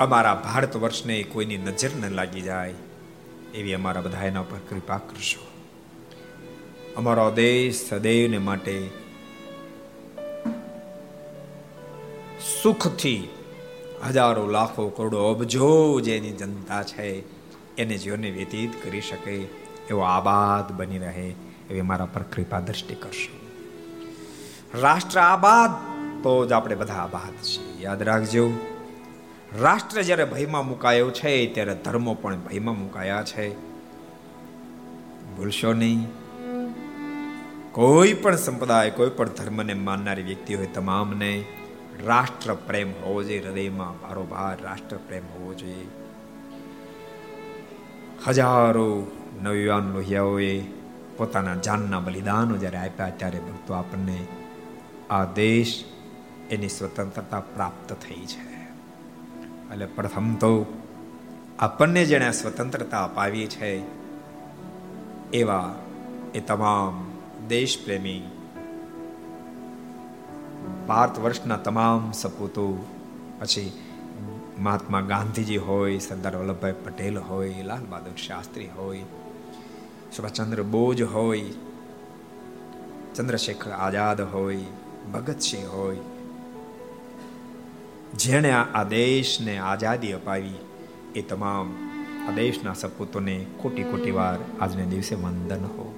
અમારા ભારત વર્ષને કોઈની નજર ન લાગી જાય, એવી અમારા બધા એના પર કૃપા કરશો. અમારો દેશ સદૈવને માટે સુખથી હજારો, લાખો, કરોડો અબજો જેની જનતા છે, એને જીવનને વ્યતીત કરી શકે. એવો આબાદ બની રહે એવી મારા પર કૃપા દ્રષ્ટિ કરશો. રાષ્ટ્ર આબાદ તો જ આપણે બધા આબાદ છે યાદ રાખજો, રાષ્ટ્ર જ્યારે ભયમાં મુકાયો છે, ત્યારે ધર્મો પણ ભયમાં મુકાયા છે. ભૂલશો નહીં. કોઈ પણ સંપ્રદાય, કોઈ પણ ધર્મને માનનારી વ્યક્તિ હોય તમામને રાષ્ટ્ર પ્રેમ હોવો જોઈએ, હૃદયમાં ભારોભાર રાષ્ટ્ર પ્રેમ હોવો જોઈએ. હજારો નવયુવાન લોહિયાઓએ પોતાના જાનના બલિદાનો જ્યારે આપ્યા ત્યારે ભક્તો આપણને આ દેશ એની સ્વતંત્રતા પ્રાપ્ત થઈ છે. એટલે પ્રથમ તો આપણને જેણે સ્વતંત્રતા અપાવી છે, એવા એ તમામ દેશપ્રેમી ભારત વર્ષના તમામ સપૂતો, પછી મહાત્મા ગાંધીજી હોય, સરદાર વલ્લભભાઈ પટેલ હોય, લાલ બહાદુર શાસ્ત્રી હોય સુભાષચંદ્ર બોઝ હોય, ચંદ્રશેખર આઝાદ હોય ભગતસિંહ હોય, જેણે આ દેશને આઝાદી અપાવી, એ તમામ આ દેશના સપૂતોને કોટી કોટી વાર આજને દિવસે વંદન હો.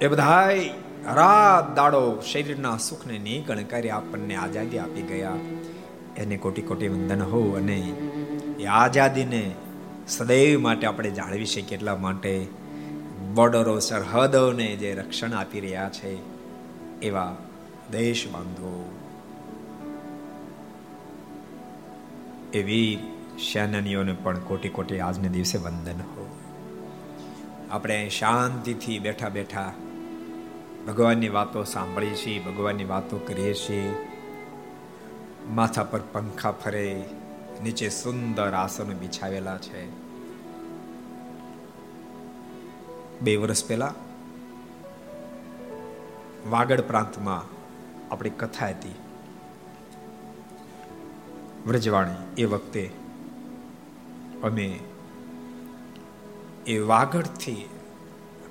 એ બધાય રાત દાડો શરીરના સુખને નિગણ કરી આપણને આઝાદી આપી ગયા. એને કોટી કોટી વંદન હો અને એ આઝાદીને સદૈવ માટે આપણે જાળવી શકીએ એટલા માટે બોર્ડરો, સરહદોને જે રક્ષણ આપી રહ્યા છે એવા દેશ બાંધો એવી સેનાનીઓને પણ કોટી કોટી આજને દિવસે વંદન હો. આપણે શાંતિથી બેઠા બેઠા ભગવાનની વાતો સાંભળીએ છીએ, ભગવાનની વાતો કરીએ છીએ. માથા પર પંખા ફરે નીચે સુંદર આસન બિછાવેલા છે. બે વર્ષ પહેલા વાગડ પ્રાંતમાં આપણી કથા હતી. વ્રજવાણી, એ વખતે અમે એ વાગડથી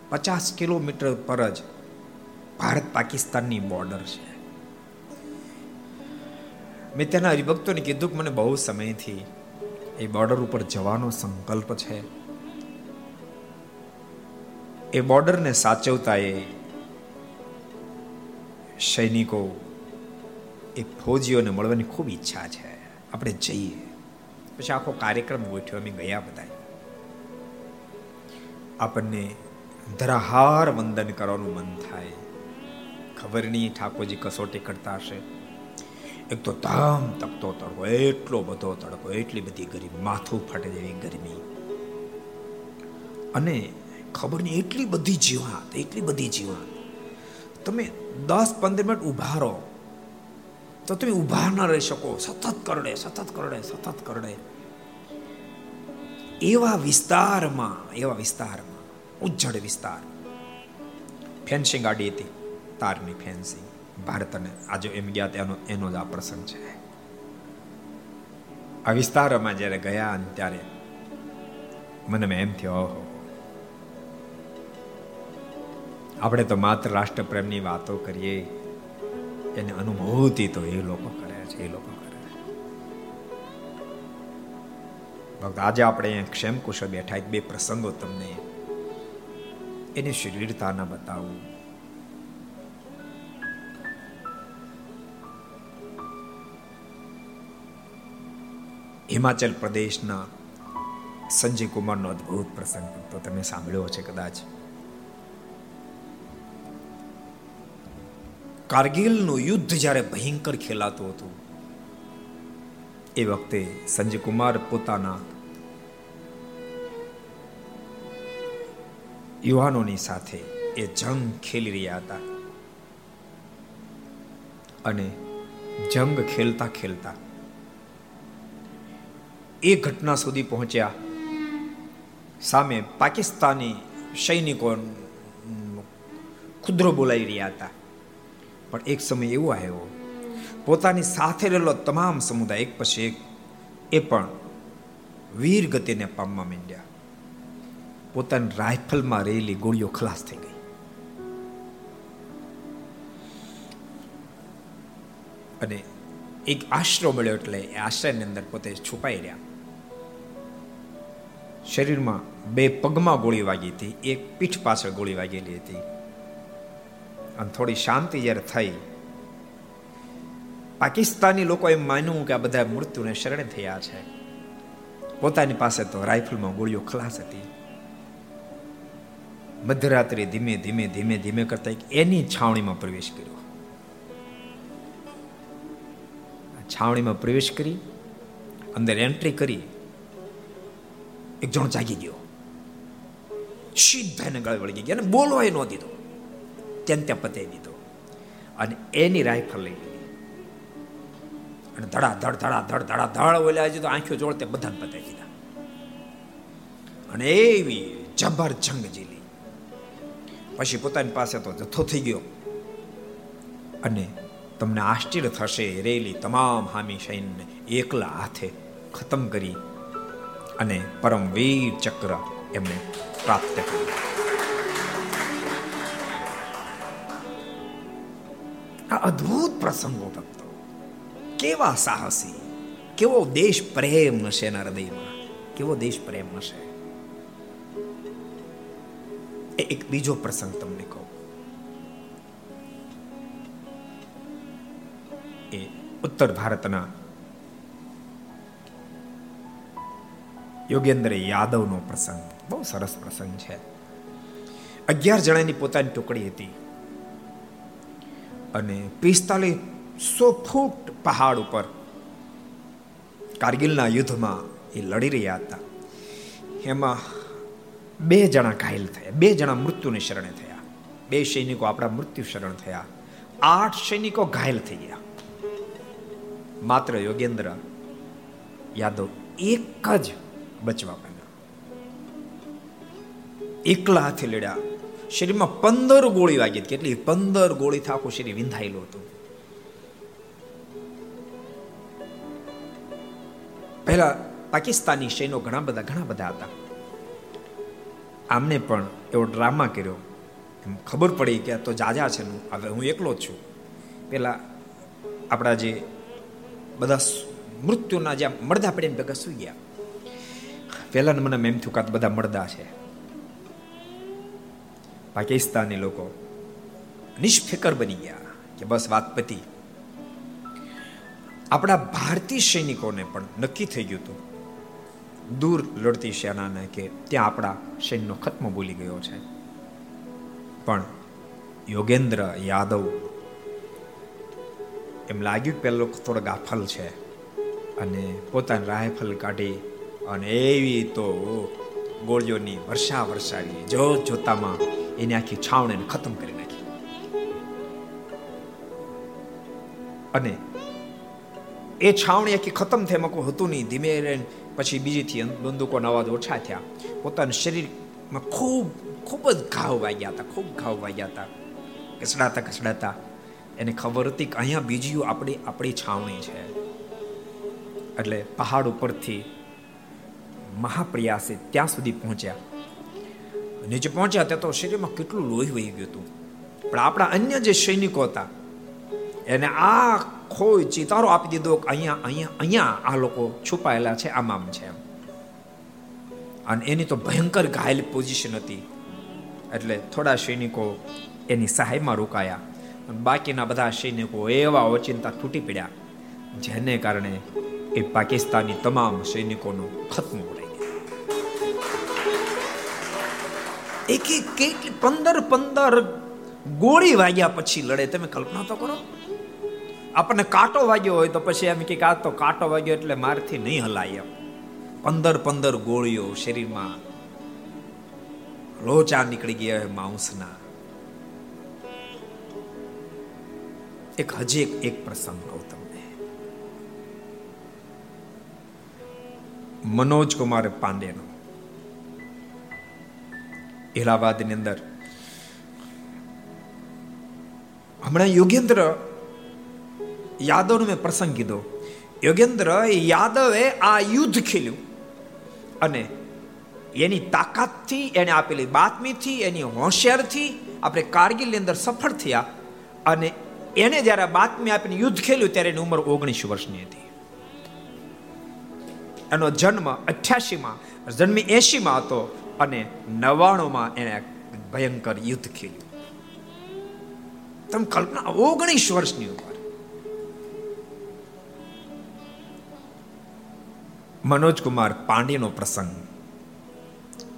પચાસ કિલોમીટર પર જ ભારત પાકિસ્તાનની બોર્ડર છે. મેં તેના હરિભક્તોને કીધું કે મને બહુ સમયથી એ બોર્ડર ઉપર જવાનો સંકલ્પ છે. એ બોર્ડરને સાચવતા એ સૈનિકો, એ ફૌજીઓને મળવાની ખૂબ ઈચ્છા છે. આપણે જઈએ. પછી આખો કાર્યક્રમ ગોઠ્યો અમે ગયા બધા આપણને ધરાહાર વંદન કરવાનું મન થાય. ખબર નહીં ઠાકોરજી કસોટી કરતા હશે. એક તો ધામ તકતો તડકો, એટલો બધો તડકો, એટલી બધી ગરમી માથું ફાટે જેવી ગરમી. અને ખબર નહીં, એટલી બધી જીવાત, એટલી બધી જીવાત. તમે દસ પંદર મિનિટ ઊભા રહો, તો તમે ઊભા ન રહી શકો. સતત કરડે સતત કરડે સતત કરડે. એવા વિસ્તારમાં એવા વિસ્તારમાં, ઉજ્જડ વિસ્તાર. ફેન્સિંગ ગાડી હતી, તારની ફેન્સિંગ ભારત અને આજે એમ ગયા ત્યાંનો એનો જ આ પ્રસંગ છે. આ વિસ્તારમાં જ્યારે ગયા ત્યારે મને એમ થયો આપણે તો માત્ર રાષ્ટ્રપ્રેમની વાતો કરીએ. એને અનુભૂતિ તો એ લોકો કરે છે, એ લોકો કરે છે. ભક્ત, આજે આપણે અહીંયા ક્ષેમ બેઠા એક બે પ્રસંગો તમને એની શરીરતાના બતાવું. હિમાચલ પ્રદેશના સંજય કુમારનો અદ્ભુત પ્રસંગ તો તમે સાંભળ્યો છે કદાચ. કારગિલનું યુદ્ધ જ્યારે ભયંકર ખેલાતું હતું, એ વખતે સંજય કુમાર પોતાના યુવાનોની સાથે એ જંગ ખેલી રહ્યા હતા. અને જંગ ખેલતા ખેલતા એ ઘટના સુધી પહોંચ્યા. સામે પાકિસ્તાની સૈનિકો ખુદરો બોલાવી રહ્યા હતા. પણ એક સમય એવો આવ્યો. પોતાની સાથે રહેલો તમામ સમુદાય એક પછી એક એ પણ વીર ગતિને પામવા માંડ્યા. પોતાની રાઇફલમાં રહેલી ગોળીઓ ખલાસ થઈ ગઈ. અને એક આશરો મળ્યો એટલે એ આશ્રયની અંદર પોતે છુપાઈ રહ્યા. શરીરમાં બે પગમાં ગોળી વાગી હતી, એક પીઠ પાછળ ગોળી વાગેલી હતી. અને થોડી શાંતિ જ્યારે થઈ, પાકિસ્તાની લોકો એમ માન્યું કે આ બધા મૃત્યુને શરણે થયા છે. પોતાની પાસે તો રાઇફલમાં ગોળીઓ ખલાસ હતી. મધ્યરાત્રે ધીમે ધીમે ધીમે ધીમે કરતા એની છાવણીમાં પ્રવેશ કર્યો. છાવણીમાં પ્રવેશ કરી, અંદર એન્ટ્રી કરી એક જણો જાગી ગયો. સીધા એને ગળે વળી ગયા અને બોલવાય ન દીધો. ત્યાં ત્યાં પતાવી દીધો. અને એની રાઇફલ લઈ લીધી. અને ધડા ધડ ધડા ધડ ધડા ધડ ઓલા હજી તો આંખો જોડતે બધાને પતાવી દીધા. અને એવી જબર જંગ જીલી પછી પોતાની પાસે તો જથ્થો થઈ ગયો. અને તમને આશ્ચર્ય થશે, રેલી તમામ હામી સૈન્યને એકલા હાથે ખતમ કરી અને પરમવીર ચક્ર એમને પ્રાપ્ત કર્યું. આ અદ્ભુત પ્રસંગો, ભક્તો. કેવા સાહસી, કેવો દેશ પ્રેમ હશે એના હૃદયમાં. કેવો દેશ પ્રેમ હશે. એક બીજો પ્રસંગ તમને કહું. એ ઉત્તર ભારતના યોગેન્દ્ર યાદવનો પ્રસંગ. બહુ સરસ પ્રસંગ છે. અગિયાર જણાની પોતાની ટુકડી હતી. અને પિસ્તાલીસો ફૂટ પહાડ ઉપર કારગિલના યુદ્ધમાં એ લડી રહ્યા હતા. એમાં બે જણા ઘાયલ થયા. બે જણા મૃત્યુને શરણે થયા. બે સૈનિકો આપણા મૃત્યુ શરણ થયા. આઠ સૈનિકો ઘાયલ થઈ ગયા. માત્ર યોગેન્દ્ર, યાદવ એક જ બચવા પામ્યા એકલા હાથે લડ્યા. શરીરમાં પંદર ગોળી વાગી કેટલી? પંદર ગોળી આખું શરીર વિંધાયેલું હતું. પહેલા પાકિસ્તાની સૈનો ઘણા બધા ઘણા બધા હતા. આમને પણ એવો ડ્રામા કર્યો. એમ ખબર પડી કે તો જાજા છે હવે હું એકલો જ છું. પેલા આપણા જે બધા મૃત્યુના જ્યાં મળદા પડીને ભેગા સુઈ ગયા. પહેલા મને એમ થયું કે બધા મળદા છે. પાકિસ્તાની લોકો નિષ્ફિકર બની ગયા કે બસ વાત પતી. આપણા ભારતીય સૈનિકોને પણ નક્કી થઈ ગયું હતું. દૂર લડતી સેનાને કે ત્યાં આપણા સૈન્યનો ખત્મ બોલી ગયો છે. પણ યોગેન્દ્ર યાદવ એમ લાગ્યું પેલો થોડો ગાફલ છે અને પોતાની રાયફલ કાઢી અને એવી તો ગોળીઓની વર્ષા વર્ષાવી જો જોતામાં એની આખી છાવણીને ખતમ કરી નાખી. અને એ છાવણી આખી ખતમ થઈ એમાં હતું નહીં. ધીમે પછી બીજીથી બંદૂકોના અવાજ ઓછા થયા. પોતાના શરીરમાં ખૂબ ખૂબ જ ઘાવ વાગ્યા હતા, ખૂબ ઘાવ વાગ્યા હતા. કસડાતા કસડાતા એને ખબર હતી કે અહીંયા બીજી આપણી આપણી છાવણી છે. એટલે પહાડ ઉપરથી મહાપ્રયાસે ત્યાં સુધી પહોંચ્યા. નીચે પહોંચ્યા ત્યાં તો શરીરમાં કેટલું લોહી વહી ગયું હતું. પણ આપણા અન્ય જે સૈનિકો હતા, એને આ ખોઈ ચિતારો આપી દીધો કે અહીંયા અહીંયા અહીંયા આ લોકો છુપાયેલા છે, આમ આમ છે અને એની તો ભયંકર ઘાયલ પોઝિશન હતી. એટલે થોડા સૈનિકો એની સહાયમાં રોકાયા. બાકીના બધા સૈનિકો એવા ઓચિંતા તૂટી પડ્યા, જેને કારણે એ પાકિસ્તાની તમામ સૈનિકોનો ખતમ એક એક કેટલી પંદર પંદર ગોળી વાગ્યા પછી લડે તમે કલ્પના તો કરો આપણને કાંટો વાગ્યો હોય તો પછી એમ કે આ તો કાંટો વાગ્યો એટલે મારથી નહીં હલાય એમ. પંદર પંદર ગોળીઓ શરીરમાં લોચા નીકળી ગયા માંસના। એક હજી એક એક પ્રસંગ કહું તમને. મનોજ કુમાર પાંડેનો ની અંદર. હમણાં યોગેન્દ્ર યાદવનો મેં પ્રસંગ કીધો. યોગેન્દ્ર યાદવે આ યુદ્ધ ખેલ્યું. અને એની તાકાતથી એને આપેલી બાતમીથી, એની હોશિયારથી આપણે કારગિલની અંદર સફળ થયા. અને એને જ્યારે બાતમી આપીને યુદ્ધ ખેલ્યું ત્યારે એની ઉંમર ઓગણીસ વર્ષની હતી. એનો જન્મ અઠ્યાસીમાં, જન્મ એસીમાં હતો. અને નવાણુંમાં એને ભયંકર યુદ્ધ ખેલ્યું તમે કલ્પના ઓગણીસ વર્ષની ઉંમર. મનોજ કુમાર પાંડેનો પ્રસંગ.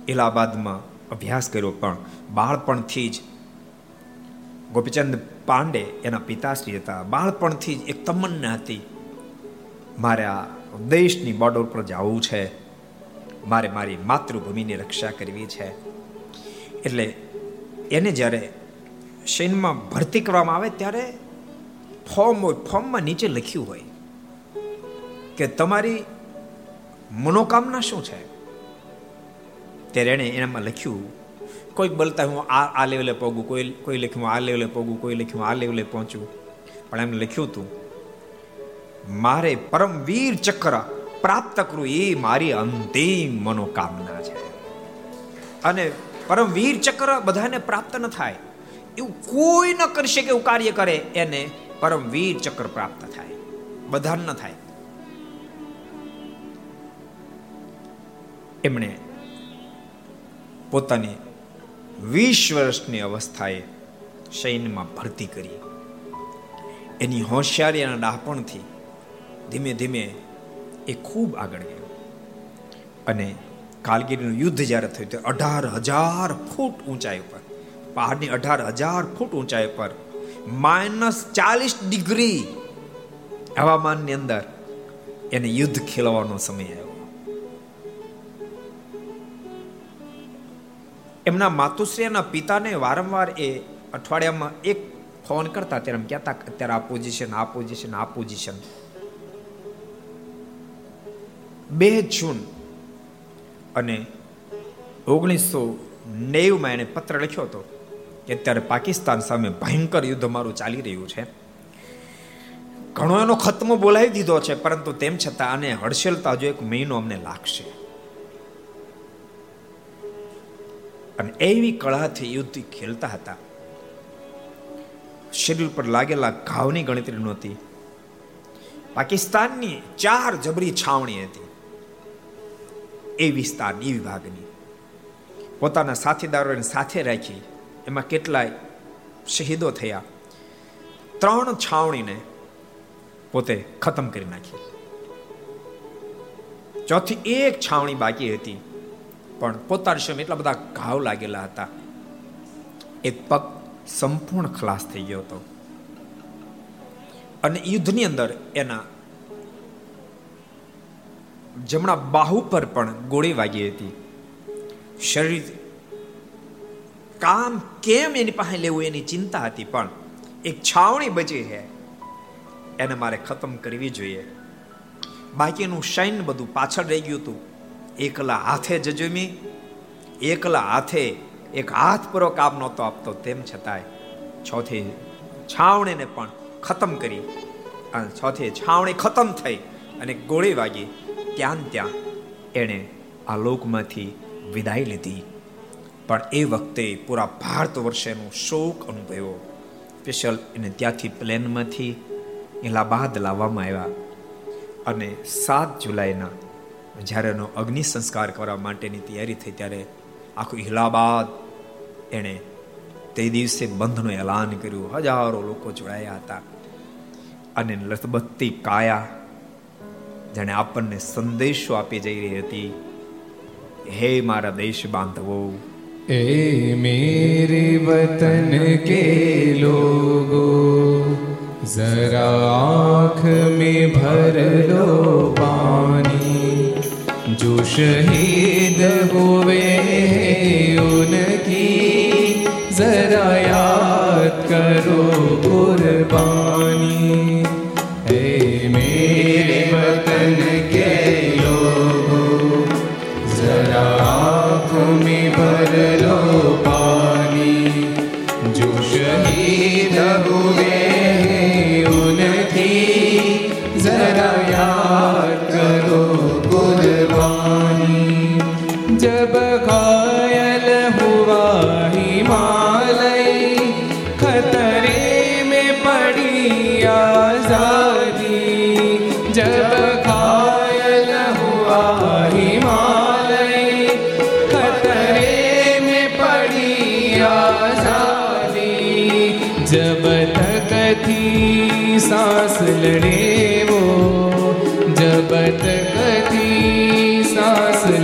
ઇલાહાબાદમાં અભ્યાસ કર્યો, પણ બાળપણથી જ ગોપીચંદ પાંડે એના પિતાશ્રી હતા. બાળપણથી જ એક તમન્ના હતી, મારે આ દેશની બોર્ડર પર જવું છે. મારે મારી માતૃભૂમિની રક્ષા કરવી છે. એટલે એને જ્યારે સૈન્યમાં ભરતી કરવામાં આવે ત્યારે ફોર્મ હોય, ફોર્મમાં નીચે લખ્યું હોય કે તમારી મનોકામના શું છે? ત્યારે એણે એનામાં લખ્યું કોઈ બોલતા હું આ આ લેવલે પહોંચું કોઈ કોઈ લખ્યું આ લેવલે પહોંચું કોઈ લખ્યું આ લેવલે પહોંચું. પણ એમને લખ્યું હતું મારે પરમવીર ચક્ર પ્રાપ્ત કરું એ મારી અંતિમ મનોકામના છે. અને પરમવીર ચક્ર બધાને પ્રાપ્ત ન થાય, એવું કોઈ ન કરી શકે એવું કાર્ય કરે, એને પરમવીર ચક્ર પ્રાપ્ત થાય. બધાને ન થાય. એમણે પોતાની વીસ વર્ષની અવસ્થાએ સૈન્યમાં ભરતી કરી. એની હોશિયારી અને ડાપણથી ધીમે ધીમે એ ખૂબ આગળ ગયો. અને કાલગીરીનું યુદ્ધ જ્યારે થયું ત્યારે અઢાર હજાર ફૂટ ઊંચાઈ ઉપર, પહાડની અઢાર હજાર ફૂટ ઊંચાઈ પર માઇનસ ચાલીસ ડિગ્રી હવામાનની અંદર એને યુદ્ધ ખેલવાનો સમય આવ્યો. એમના માતુશ્રી પિતાને વારંવાર એ અઠવાડિયામાં એક ફોન કરતા ત્યારે એમ કહેતા અત્યારે આ પોઝિશન આ પોઝિશન આ પોઝિશન બે જૂન અને ઓગણીસો નેવમાં એને પત્ર લખ્યો હતો કે અત્યારે પાકિસ્તાન સામે ભયંકર યુદ્ધ મારું ચાલી રહ્યું છે. ઘણો એનો ખતમો બોલાવી દીધો છે, પરંતુ તેમ છતાં આને હડસેલતા જો એક મહિનો અમને લાગશે. અને એવી કળાથી યુદ્ધ ખેલતા હતા. શરીર પર લાગેલા ઘાવની ગણતરી નહોતી. પાકિસ્તાનની ચાર જબરી છાવણી હતી. એ વિસ્તારની વિભાગની પોતાના સાથીદારોને સાથે રાખી એમાં કેટલાય શહીદો થયા. ત્રણ છાવણીને પોતે ખતમ કરી નાખી. ચોથી એક છાવણી બાકી હતી, પણ પોતાના સામે એટલા બધા ઘાવ લાગેલા હતા. એક પગ સંપૂર્ણ ખલાસ થઈ ગયો હતો. અને યુદ્ધની અંદર એના જમણા બાહુ પર પણ ગોળી વાગી હતી. શરીર કામ કેમ એની પાસે લેવું એની ચિંતા હતી પણ એક છાવણી બચી છે એને મારે ખતમ કરવી જોઈએ. બાકીનું શૈન બધું પાછળ રહી ગયું હતું. એકલા હાથે જજમી એકલા હાથે એક હાથ પૂરો કામ નહોતો આપતો તેમ છતાંય છથી છાવણીને પણ ખતમ કરી. અને છથી છાવણી ખતમ થઈ અને ગોળી વાગી. ત્યાં ત્યાં એણે આ લોકમાંથી વિદાય લીધી. પણ એ વખતે પૂરા ભારત વર્ષેનો શોક અનુભવ્યો. સ્પેશિયલ એને ત્યાંથી પ્લેનમાંથી ઇલાહાબાદ લાવવામાં આવ્યા. અને સાત જુલાઈના જ્યારે એનો અગ્નિ સંસ્કાર કરવા માટેની તૈયારી થઈ ત્યારે આખું ઇલાહાબાદ એણે તે દિવસે બંધનું એલાન કર્યું. હજારો લોકો જોડાયા હતા. અને લથબત્તી, કાયા જેણે આપણને સંદેશો આપી જઈ રહી હતી, હે મારા દેશ બાંધવો એ મેરે વતન કે લોગો, જરા આંખ મેં ભર લો પાણી, જો શહીદ હોવે ઉનકી, જરા યાદ કરો કુરબાની. मेरे वतन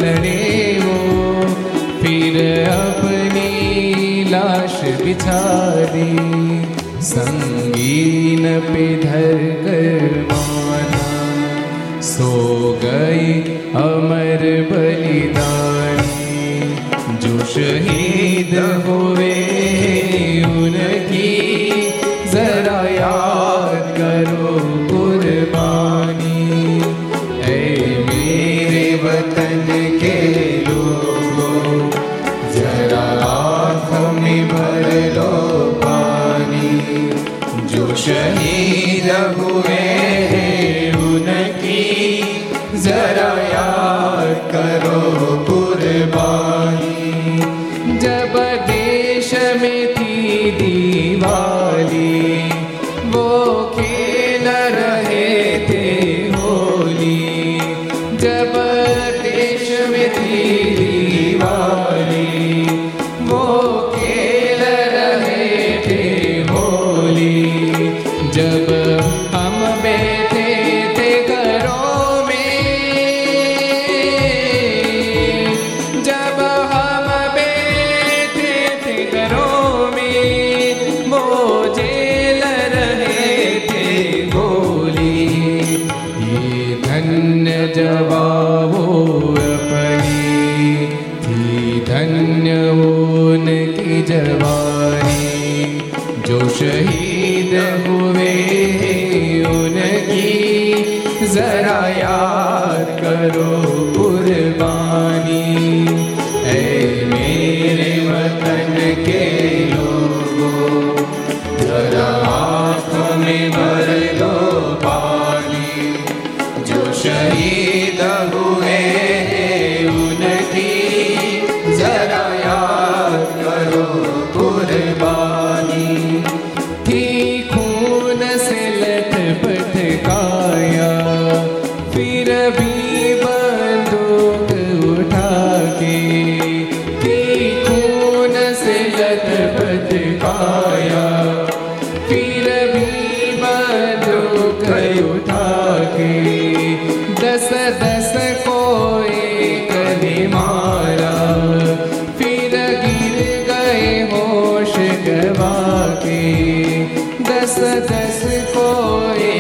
लड़े वो फिर अपनी लाश बिछा दी संगीन पे धर कर माना सो गई अमर बलिदानी जो शहीद हुए उनके slip away.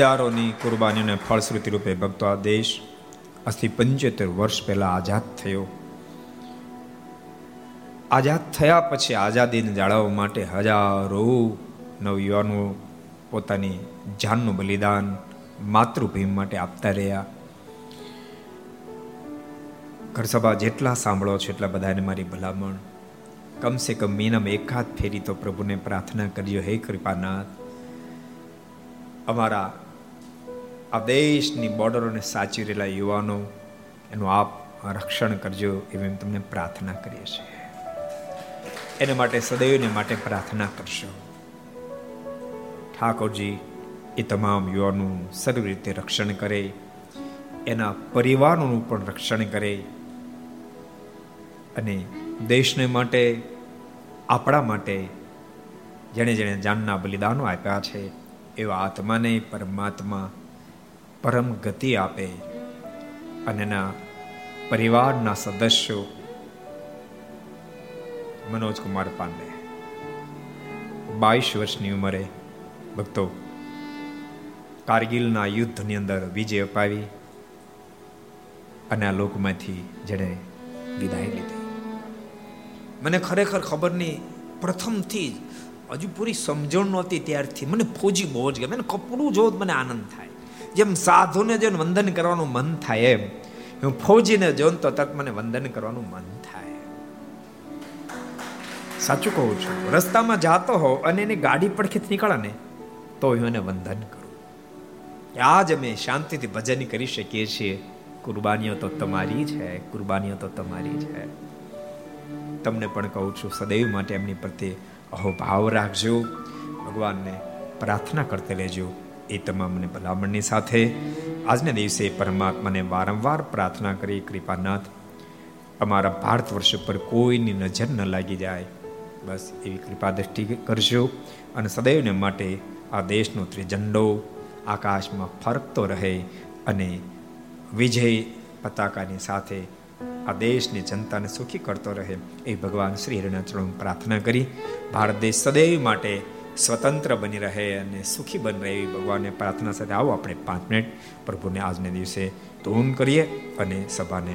હજારોની કુરબાનીઓને ફળશ્રુતિ રૂપે ભક્તો આ દેશ આજથી પંચોતેર વર્ષ પહેલા આઝાદ થયો. આઝાદ થયા પછી આઝાદીને જાળવવા માટે હજારો નવયુવાનો પોતાની જાનનું બલિદાન, માતૃભૂમિ માટે આપતા રહ્યા. ઘરસભા જેટલા સાંભળો છો એટલા બધાને મારી ભલામણ. કમસે કમ મહિનામાં એકાદ ફેરી તો પ્રભુને પ્રાર્થના કરજો. હે કૃપાનાથ, અમારા આ દેશની બોર્ડરોને સાચી રહેલા યુવાનો, એનું આપ રક્ષણ કરજો એવી તમને પ્રાર્થના કરીએ છીએ. એને માટે સદૈવને માટે પ્રાર્થના કરશો. ઠાકોરજી, એ તમામ યુવાનોનું સર્વ રીતે રક્ષણ કરે, એના પરિવારોનું પણ રક્ષણ કરે, અને દેશને માટે, આપણા માટે જેણે જેણે જાનના બલિદાનો આપ્યા છે, એવા આત્માને પરમાત્મા પરમ ગતિ આપે અને એના પરિવારના સદસ્યો મનોજ કુમાર પાંડે. બાવીસ વર્ષની ઉંમરે ભક્તો કારગિલના યુદ્ધની અંદર વિજય અપાવી અને આ લોકમાંથી જેણે વિદાય લીધી. મને ખરેખર ખબર નહીં, પ્રથમથી જ હજુ પૂરી સમજણ નહોતી ત્યારથી. મને ફોજી બહુ જ ગમે. કપડું જોત મને આનંદ થાય. જેમ સાધુને જોઈને વંદન કરવાનું મન થાય એમ. હું ફૌજીને જોઉં તો તક મને વંદન કરવાનું મન થાય સાચું કહું છું. રસ્તામાં જાતો હો અને એની ગાડી પડખેથી નીકળે ને તો હું એને વંદન કરું. આજ અમે શાંતિથી ભજન કરી શકીએ છીએ. કુરબાનીઓ તો તમારી છે કુરબાનીઓ તો તમારી છે તમને પણ કહું છું, સદૈવ માટે એમની પ્રત્યે અહોભાવ રાખજો. ભગવાનને પ્રાર્થના કરતે લેજો એ તમામને ભલામણની સાથે આજના દિવસે પરમાત્માને વારંવાર પ્રાર્થના કરી, કૃપાનાથ, અમારા ભારત વર્ષ પર કોઈની નજર ન લાગી જાય. બસ એવી કૃપા દ્રષ્ટિ કરજો અને સદૈવને માટે આ દેશનો ત્રિઝંડો આકાશમાં ફરકતો રહે અને વિજય પતાકાની સાથે આ દેશની જનતાને સુખી કરતો રહે. એ ભગવાન શ્રી હરિના પ્રાર્થના કરી, ભારત દેશ સદૈવ માટે સ્વતંત્ર બની રહે અને સુખી બની રહે એવી ભગવાનને પ્રાર્થના સાથે આવો આપણે પાંચ મિનિટ પ્રભુને આજને દિવસે ધૂન કરીએ અને સભાને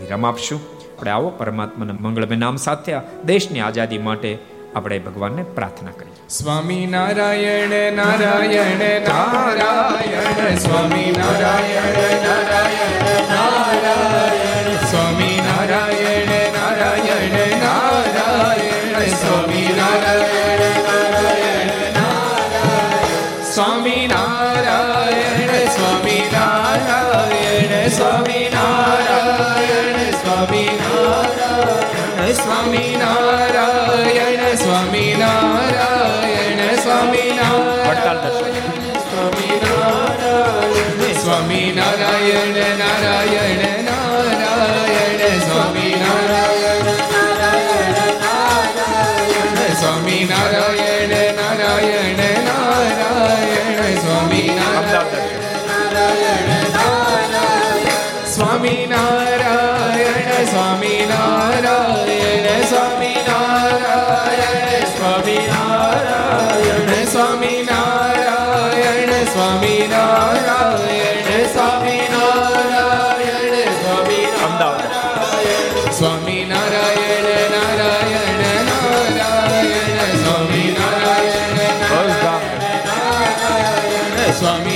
વિરામ આપશું. આપણે આવો પરમાત્માના મંગળમય નામ સાથે દેશની આઝાદી માટે આપણે ભગવાનને પ્રાર્થના કરીએ. સ્વામી નારાયણ નારાયણ નારાયણ, સ્વામી નારાયણ નારાયણ નારાયણ. Anderson. Swami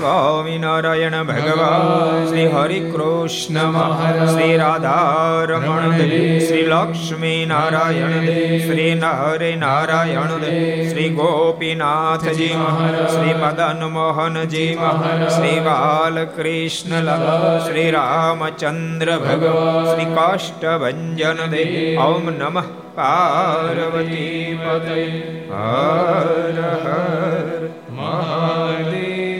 સ્વામિનારાયણ ભગવાન. શ્રી હરિ કૃષ્ણ મહારાજ. શ્રી રાધારમણ દેવ શ્રી લક્ષ્મી નારાયણ દેવ શ્રી નરે નારાયણ દેવ શ્રી ગોપીનાથજી મહારાજ. શ્રી મદન મોહનજી મહારાજ. શ્રી બાલકૃષ્ણ શ્રી રામચંદ્ર ભગવાન. શ્રી કાષ્ટભન દેવ ઓમ નમઃ પાર્વતી પદે હર હર મહાદેવ.